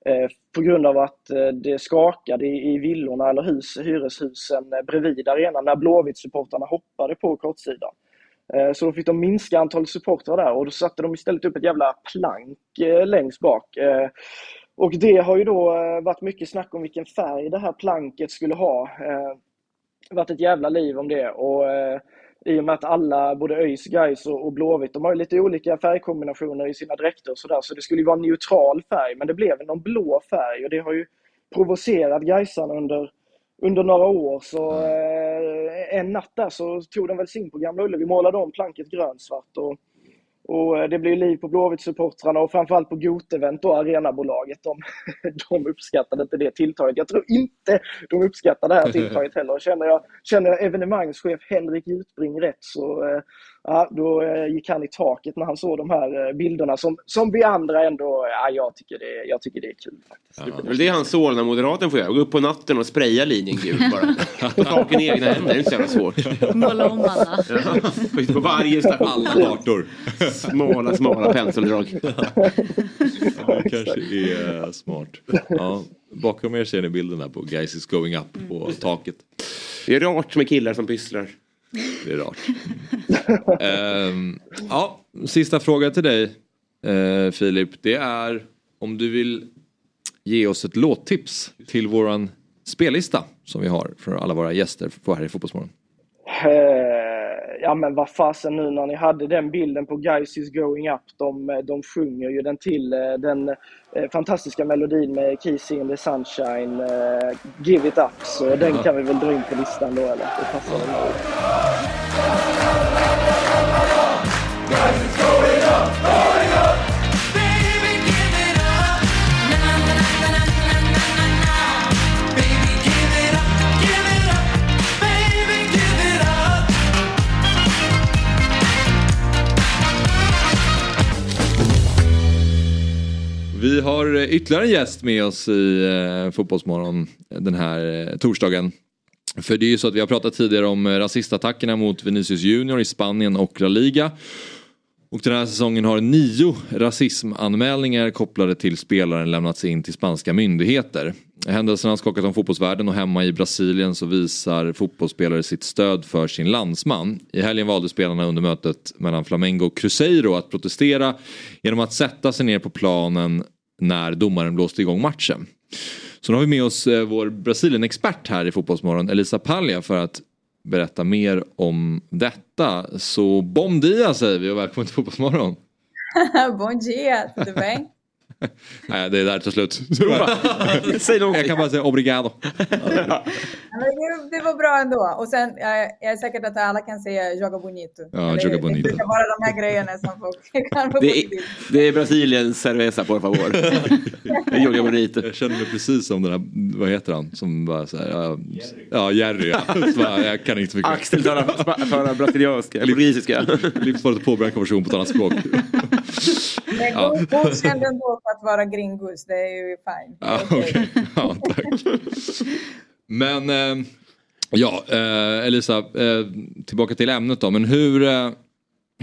eh, på grund av att eh, det skakade i, i villorna eller hus, hyreshusen eh, bredvid arenan när Blåvitt-supportrarna hoppade på kortsidan. Eh, så då fick de minska antalet supportrar där och då satte de istället upp ett jävla plank eh, längst bak. Eh, och det har ju då varit mycket snack om vilken färg det här planket skulle ha. Eh, varit ett jävla liv om det. Och, I och med att alla, både ÖIS, Gais och, och Blåvitt, de har ju lite olika färgkombinationer i sina dräkter och sådär. Så det skulle ju vara en neutral färg, men det blev någon blå färg och det har ju provocerat Gaisarna under, under några år. Så eh, en natt där så tog de väl syn på Gamla Ullevi, målade om planket grönsvart. Och, och eh, det blev liv på Blåvitt-supportrarna och framförallt på Gotevent och arenabolaget. De, de uppskattade inte det tilltaget. Jag tror inte de uppskattar det här tilltaget heller. Känner jag, känner jag evenemangschef Henrik Jutbring rätt så eh, ja, då eh, gick han i taket när han såg de här eh, bilderna som, som vi andra ändå, ja, jag, tycker det, jag tycker det är kul faktiskt. Det är det han Solna-moderaten får göra. Gå upp på natten och spraya linjen gul bara. Få saken i egna händer, det är inte så jävla svårt. Måla om alla. Ja, på varje station. Alla kartor. Smala, smala penseldrag. Det kanske är smart. Ja. bakom er ser ni bilden där på Guys is going up på taket. Det är rart med killar som pysslar. Det är rart. eh, ja, sista fråga till dig eh, Filip. Det är om du vill ge oss ett låttips till våran spellista som vi har för alla våra gäster på här i Fotbollsmorgon. Eh, ja men vad fasen nu när ni hade den bilden på Guys is going up. De, eh, de sjunger ju den till eh, den eh, fantastiska melodin med Kissy in the sunshine, Give it up. Så den kan vi väl dra in på listan då eller? Det passar väl bra. Vi har eh, ytterligare en gäst med oss i eh, Fotbollsmorgon den här eh, torsdagen. För det är ju så att vi har pratat tidigare om eh, rasistattackerna mot Vinicius Junior i Spanien och La Liga. Och den här säsongen har nio rasismanmälningar kopplade till spelaren lämnats in till spanska myndigheter. Händelserna har skakat om fotbollsvärlden och hemma i Brasilien så visar fotbollsspelare sitt stöd för sin landsman. I helgen valde spelarna under mötet mellan Flamengo och Cruzeiro att protestera genom att sätta sig ner på planen när domaren blåste igång matchen. Så nu har vi med oss eh, vår Brasilien-expert här i Fotbollsmorgon, Elisa Palja, för att berätta mer om detta. Så bom dia säger vi och välkommen till Fotbollsmorgon. Bom dia, tudo bem? Nej, det är där till slut. Säg. Jag kan bara säga obrigado. Det, var bra ändå. Och sen, jag, är säker att alla kan säga joga bonito. Ja, joga bonito. Det brukar vara de här grejerna som folk kan Det är, det är Brasiliens cerveza por favor. Joga bonito. Jag känner mig precis som den här, vad heter han, som bara så här, ja, ja Jerry ja. Så bara, jag kan inte mycket. Axel talar brasilianska, eller portugisiska. Livsfarligt påverkan version på ett annat språk. Men Ja. god- godkänd ändå för att vara gringos, det är ju fine. Ja, okej. ja. Men eh, ja, eh, Elisa, eh, tillbaka till ämnet då. Men hur,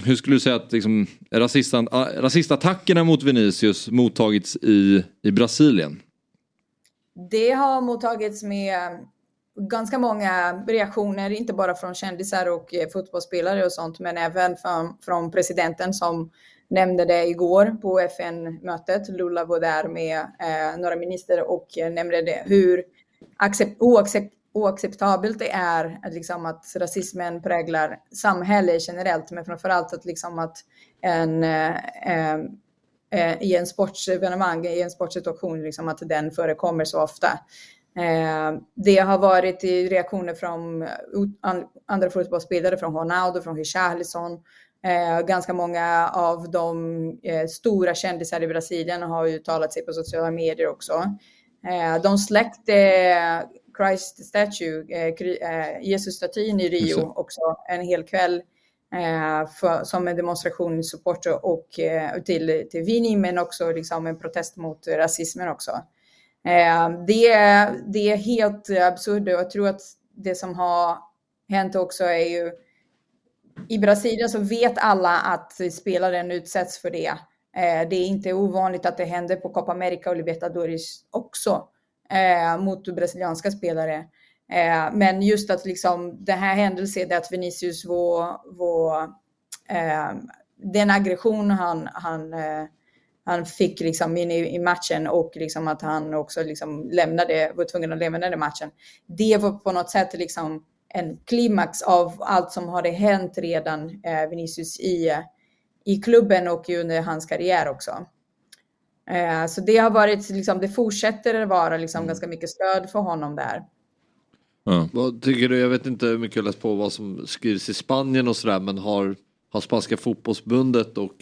hur skulle du säga att liksom, rasistan, ah, rasistattackerna mot Vinicius mottagits i, i Brasilien? Det har mottagits med ganska många reaktioner, inte bara från kändisar och fotbollsspelare och sånt, men även från, från presidenten som nämnde det igår på FN-mötet. Lula var där med eh, några minister och eh, nämnde det, hur accept, oaccept, oacceptabelt det är att, liksom, att rasismen präglar samhället generellt, men framförallt att, liksom, att en, eh, eh, i en sportsevenemang, i en sportsituation, liksom att den förekommer så ofta. Eh, det har varit i reaktioner från andra fotbollsspelare, från Ronaldo, från Richarlison. Eh, ganska många av de eh, stora kändisar i Brasilien har uttalat sig på sociala medier också. Eh, de släckte Christ Statue, eh, eh, Jesus-statyn i Rio också en hel kväll eh, för, som en demonstration support och eh, till, till Vini men också liksom en protest mot rasismen också. Eh, det, är, det är helt absurt och jag tror att det som har hänt också är ju i Brasilien så vet alla att spelaren utsätts för det. Eh, det är inte ovanligt att det händer på Copa America och Libertadores också eh, mot brasilianska spelare. Eh, men just att liksom den här händelsen, det att Vinicius var, var eh, den aggression han, han, eh, han fick liksom in i, i matchen och liksom att han också liksom lämnade, var tvungen att lämna den matchen. Det var på något sätt liksom en klimax av allt som hade hänt redan eh, Vinicius i, i klubben och under hans karriär också. Eh, så det har varit, liksom, det fortsätter att vara liksom, ganska mycket stöd för honom där. Vad tycker du? Jag vet inte hur mycket jag läst på vad som skrivs i Spanien och sådär men har, har spanska fotbollsbundet och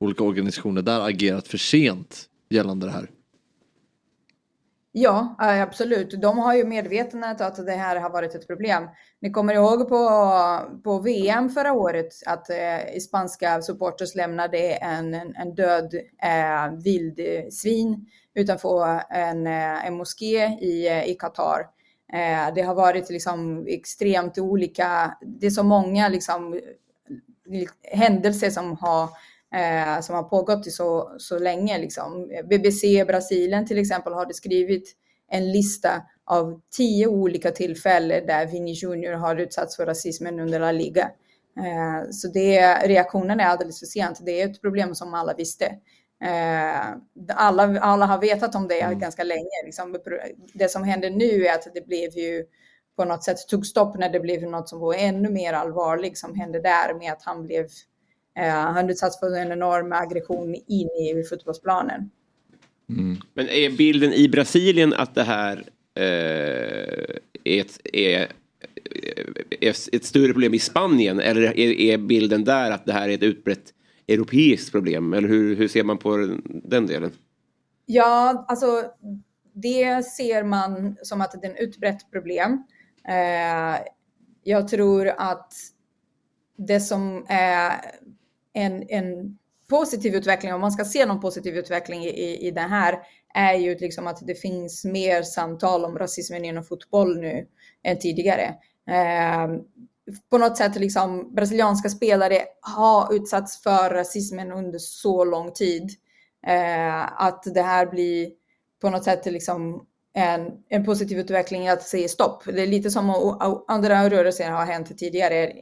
olika organisationer där agerat för sent gällande det här? Ja, absolut. De har ju medvetandet att det här har varit ett problem. Ni kommer ihåg på, på VM förra året att eh, spanska supporters lämnade en, en, en död eh, vildsvin utanför en, eh, en moské i, eh, i Qatar. Eh, det har varit liksom extremt olika, det är så många liksom, eh, händelser som har, eh, som har pågått i så, så länge. Liksom. BBC Brasilien till exempel har skrivit en lista av tio olika tillfällen där Vinny Junior har utsatts för rasismen under La Liga. Eh, Så det, reaktionen är alldeles för sent. Det är ett problem som alla visste. Eh, Alla, alla har vetat om det ganska länge. Liksom. Det som händer nu är att det blev ju på något sätt tog stopp när det blev något som var ännu mer allvarligt som hände där med att han blev han utsatts för en enorm aggression in i fotbollsplanen. Men är bilden i Brasilien att det här eh, är, ett, är, är ett större problem i Spanien? Eller är, är bilden där att det här är ett utbrett europeiskt problem? Eller hur, hur ser man på den delen? Ja, alltså det ser man som att det är ett utbrett problem. Eh, jag tror att det som är en, en positiv utveckling, om man ska se någon positiv utveckling i, i, det här, är ju liksom att det finns mer samtal om rasismen inom fotboll nu än tidigare. Eh, på något sätt liksom brasilianska spelare har utsatts för rasismen under så lång tid. Eh, att det här blir på något sätt liksom en, en positiv utveckling att säga stopp. Det är lite som andra rörelser har hänt tidigare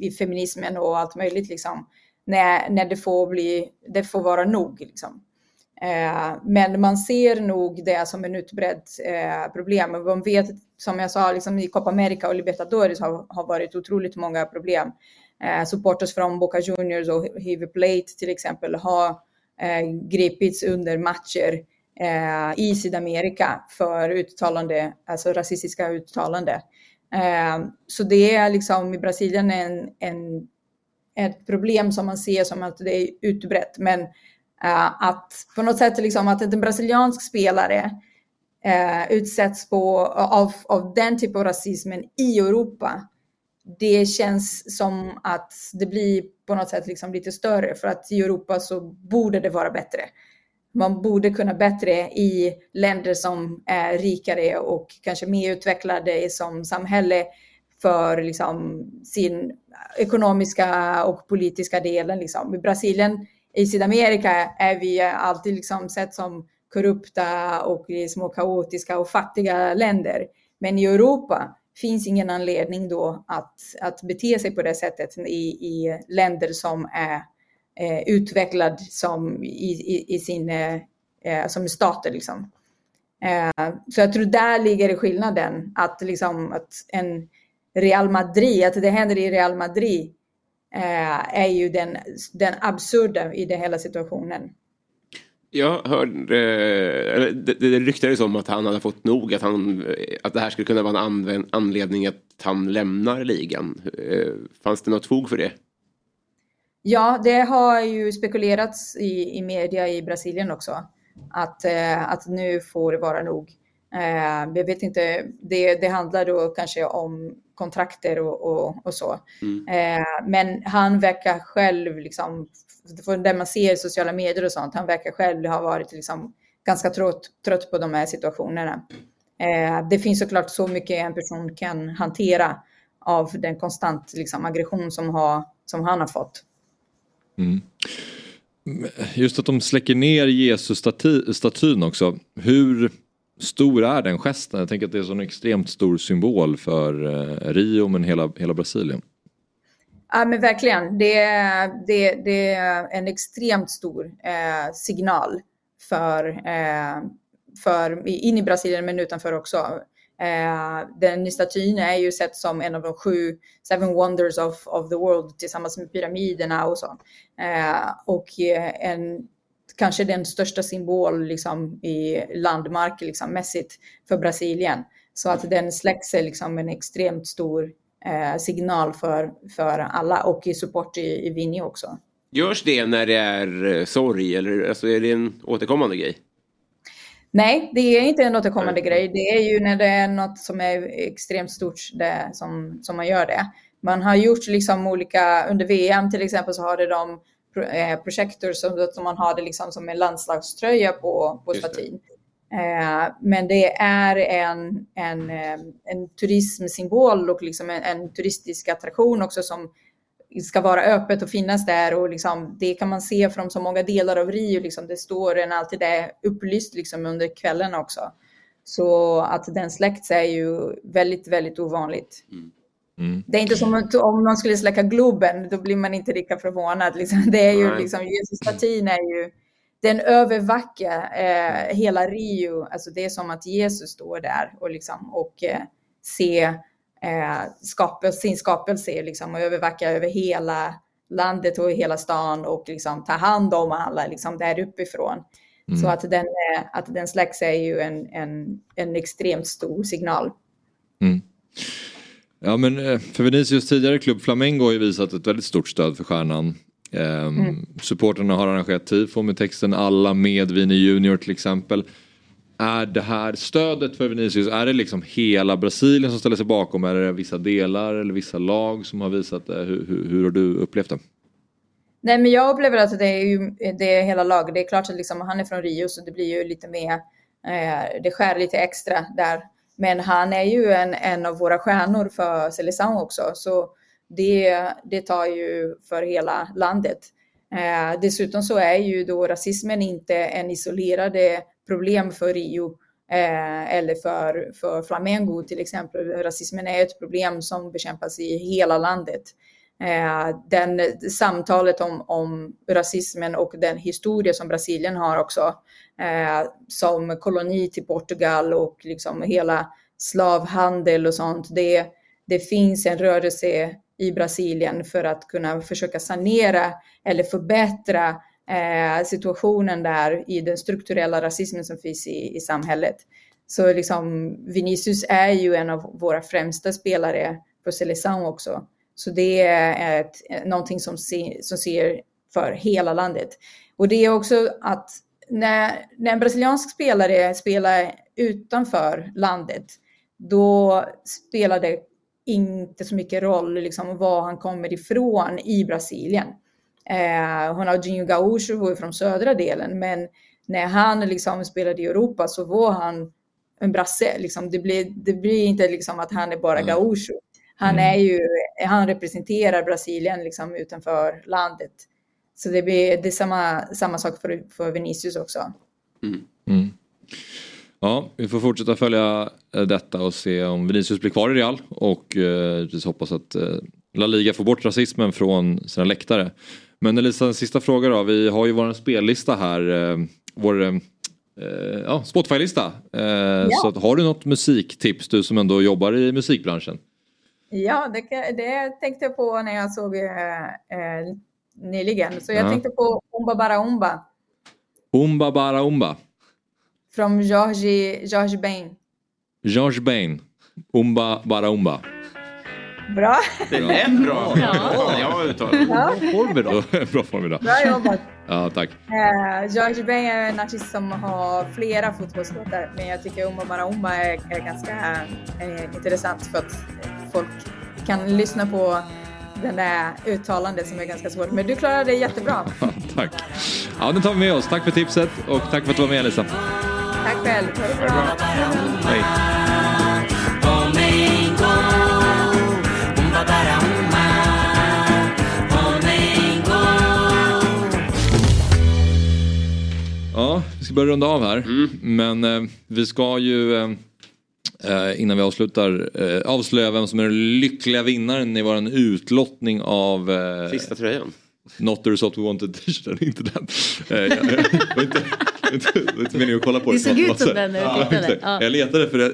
i feminismen och allt möjligt. Liksom, när, när det får bli, det får vara nog. Liksom. Eh, men man ser nog det som en utbredd eh, problem. Och Man vet, som jag sa, liksom i Copa America och Libertadores har, har varit otroligt många problem. Eh, supporters från Boca Juniors och River Plate till exempel har eh, gripits under matcher eh, i Sydamerika för uttalande, alltså rasistiska uttalanden. Eh, så det är liksom i Brasilien en, en, ett problem som man ser som att det är utbrett. Men uh, att på något sätt liksom att en brasiliansk spelare uh, utsätts på, av, av den typen av rasismen i Europa, det känns som att det blir på något sätt liksom lite större för att i Europa så borde det vara bättre. Man borde kunna bättre i länder som är rikare och kanske mer utvecklade som samhälle för liksom sin ekonomiska och politiska delen. Liksom. I Brasilien, i Sydamerika är vi alltid liksom sett som korrupta och små kaotiska och fattiga länder. Men i Europa finns ingen anledning då att, att bete sig på det sättet i, i länder som är eh, utvecklad som i, i, i sin, eh, eh som stater. Liksom. Eh, så jag tror där ligger skillnaden, att, liksom, att en Real Madrid, att det händer i Real Madrid eh, är ju den, den absurda i den hela situationen. Jag hörde, eh, det, det ryktades om att han hade fått nog, att, han, att det här skulle kunna vara en anledning att han lämnar ligan. Eh, Fanns det något fog för det? Ja, det har ju spekulerats i, i media i Brasilien också. Att, eh, att nu får det vara nog. Eh, jag vet inte, det, det handlar då kanske om kontrakter och, och, och så. Eh, men han verkar själv, liksom, från det man ser i sociala medier och sånt, han verkar själv ha varit liksom, ganska trött, trött på de här situationerna. Eh, det finns såklart så mycket en person kan hantera av den konstant liksom, aggression som, har, som han har fått. Mm. Just att de släcker ner Jesus-statyn också. Hur stor är den gesten? Jag tänker att det är en extremt stor symbol för eh, Rio men hela, hela Brasilien. Ja, men verkligen. Det är, det, det är en extremt stor eh, signal för, eh, för in i Brasilien men utanför också. Eh, den statyn är ju sett som en av de sju seven wonders of, of the world tillsammans med pyramiderna och så. Eh, och eh, en, kanske den största symbol liksom, i landmark liksom, mässigt för Brasilien. Så att den släcks är liksom en extremt stor eh, signal för, för alla och i support i, i Vinny också. Görs det när det är eh, sorg eller alltså, är det en återkommande grej? Nej, det är inte en återkommande grej. Det är ju när det är något som är extremt stort det, som, som man gör det. Man har gjort liksom olika, under VM till exempel så har de projektor som, som man har det liksom som en landslagströja på, på statyn. Eh, men det är en, en, eh, en turismsymbol och liksom en, en turistisk attraktion också som ska vara öppet och finnas där och liksom, det kan man se från så många delar av Rio. Liksom, det står en alltid där upplyst liksom, under kvällen också. Så att den släcks är ju väldigt, väldigt ovanligt. Mm. Det är inte som om man skulle släcka Globen, då blir man inte lika förvånad. Liksom. Det är ju Nej. liksom, Jesus-statyn är ju, den övervackar eh, hela Rio. Alltså det är som att Jesus står där och, liksom, och eh, ser eh, skapel, sin skapelse liksom, och övervackar över hela landet och hela stan och liksom tar hand om alla liksom, där uppifrån. Mm. Så att den, eh, att den släcks är ju en, en, en extremt stor signal. Ja men eh, för Vinicius tidigare klubb Flamengo har ju visat ett väldigt stort stöd för stjärnan. Um, Mm. Supporterna har arrangerat tifo med texten alla med Vini Junior till exempel. Är det här stödet för Vinicius, är det liksom hela Brasilien som ställer sig bakom? Är det vissa delar eller vissa lag som har visat det? Hur, hur, hur har du upplevt det? Nej, men jag upplever att det är, ju, det är hela lag. Det är klart att liksom, han är från Rio så det blir ju lite mer, eh, det skär lite extra där. Men han är ju en, en av våra stjärnor för Seleção också. Så det, det tar ju för hela landet. Eh, dessutom så är ju då rasismen inte en isolerade eh, problem för Rio eh, eller för, för Flamengo till exempel. Rasismen är ett problem som bekämpas i hela landet. Eh, den, samtalet om, om rasismen och den historia som Brasilien har också eh, som koloni till Portugal och liksom hela slavhandel och sånt. Det, det finns en rörelse i Brasilien för att kunna försöka sanera eller förbättra eh, situationen där i den strukturella rasismen som finns i, i samhället. Så liksom Vinicius är ju en av våra främsta spelare på Seleção också. Så det är ett, någonting som, se, som ser för hela landet. Och det är också att när, när en brasiliansk spelare spelar utanför landet, då spelar det inte så mycket roll liksom, var han kommer ifrån i Brasilien. Eh, Ronaldinho Gaúcho var ju från södra delen, men när han liksom spelade i Europa så var han en brasse. Liksom. Det, blir, det blir inte liksom att han är bara Mm. Gaúcho. Han, är ju, han representerar Brasilien liksom, utanför landet. Så det, blir, det är samma, samma sak för, för Vinicius också. Mm. Ja, vi får fortsätta följa eh, detta och se om Vinicius blir kvar i Real och eh, hoppas att eh, La Liga får bort rasismen från sina läktare. Men Elisa, en sista fråga då. Vi har ju vår spellista här, eh, vår eh, ja, Spotify-lista. Eh, Så att, har du något musiktips, du som ändå jobbar i musikbranschen? Ja, det, det tänkte jag på när jag såg eh, eh, nyligen. Så jag Ja. tänkte på Umba Bara Umba Umba bara umba. från George, George Bain. George Bain. Umba bara umba. Bra! Det lät bra. Ja. Jag uttalar Ja. Idag. Bra form idag. Bra jobbat! Ja, tack. Eh, George Bain är en artist som har flera fotbollslåtar, men jag tycker Umba Bara Umba är, är ganska eh, intressant för att folk kan lyssna på den där uttalandet som är ganska svårt. Men du klarade det jättebra. Tack. Ja, den tar vi med oss. Tack för tipset och tack för att du var med Elisa. Tack själv. Ha det bra. Hej. Ska börja runda av här. Men eh, vi ska ju eh, eh, innan vi avslutar eh, avslöja vem som är den lyckliga vinnaren i vår utlottning av eh, Sista tröjan. Not the result we wanted t-shirten, inte den. Eh, inte, meningen att kolla på Det det. såg ut som den när du tittade. Ja. Jag letade för det,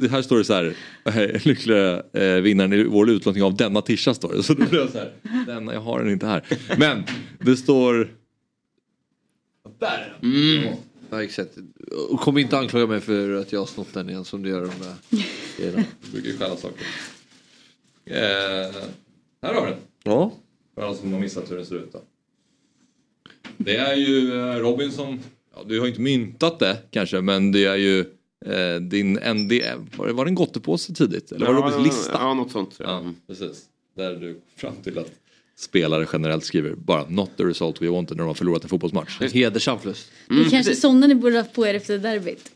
jag, här står det så här. eh, Lyckliga eh, vinnaren i vår utlottning av denna tisha står det. Så då blev jag så här. Denna, jag har den inte här. Men det står där. Mm. Ja, exakt. Och kom inte anklaga mig för att jag har snott den igen som du gör de där grejerna. brukar ju stjäla saker. Eh, här har vi den. Ja. För alla som har missat hur den ser ut då. Det är ju eh, Robin som, ja, du har inte myntat det kanske men det är ju eh, din ND, var det, var det en gottepåse tidigt? Eller var det Ja, Robins lista? Ja, något sånt. Ja, precis. Där du kom fram till att spelare generellt skriver bara not the result we wanted när de har förlorat en fotbollsmatch. Hedersam förlust. Det är kanske sådana ni borde ha på er efter derbyt.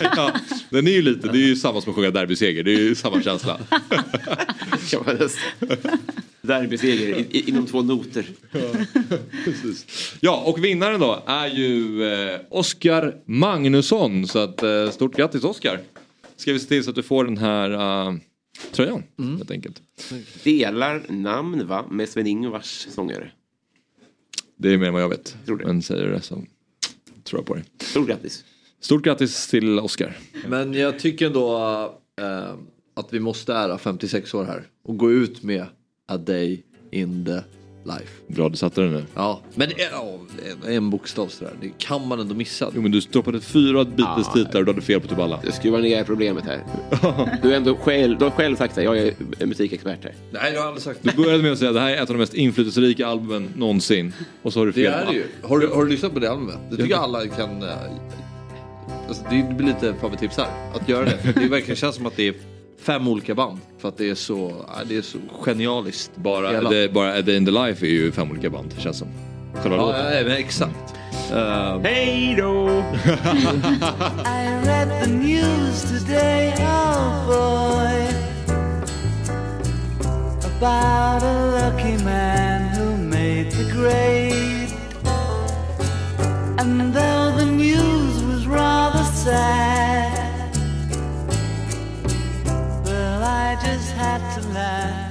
ja, den är ju lite, det är ju samma som att sjunga derbyseger, det är ju samma känsla. Derbyseger inom två noter. Ja, och vinnaren då är ju eh, Oskar Magnusson. Så att, eh, stort grattis Oskar. Ska vi se till så att du får den här eh, tröjan helt enkelt. Delar namn va, med Sven-Ingvars sångare. Det är mer än vad jag vet. Men säger det så tror jag på det. Stort grattis. Stort grattis till Oskar. Men jag tycker ändå eh, att vi måste ära 56 år här och gå ut med A Day in the Life. Bra du satte den nu. Ja, men ja, en bokstav sådär. Det kan man ändå missa. Jo men du droppade fyra Beatles-titlar och du hade fel på typ alla. Du skruvar ner problemet här. Du, är ändå själv, du har själv sagt det, jag är musikexpert här. Nej, jag har aldrig sagt Du började med att säga att det här är ett av de mest inflytelserika albumen någonsin. Och så har du fel. Det är det ju. Har du, har du lyssnat på det albumet? Det tycker jag alla kan... eh, Alltså, det blir lite favorittips här. Att göra det. Det verkligen känns som att det är fem olika band. För att det är så, det är så genialiskt. Bara, det, bara A Day in the Life är ju fem olika band känns som. Själva Ja, låten. ja, men exakt. Uh, Hej då! I read the news today, oh boy, about a lucky man who made the grade. And though the news was rather sad, had to laugh.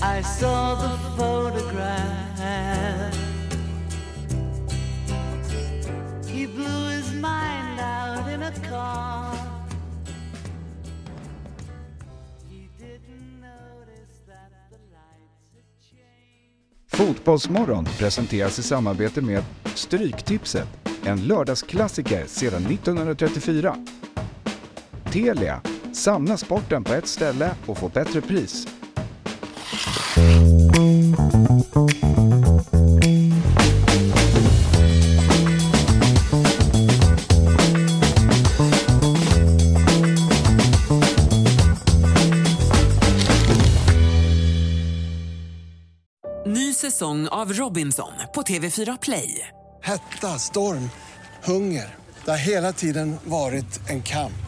I saw the photograph. He blew his mind out in a car. Fotbollsmorgon presenteras i samarbete med Stryktipset, en lördagsklassiker sedan 1934. Telia, samla sporten på ett ställe och få bättre pris. Ny säsong av Robinson på TV4 Play. Hetta, storm, hunger. Det har hela tiden varit en kamp.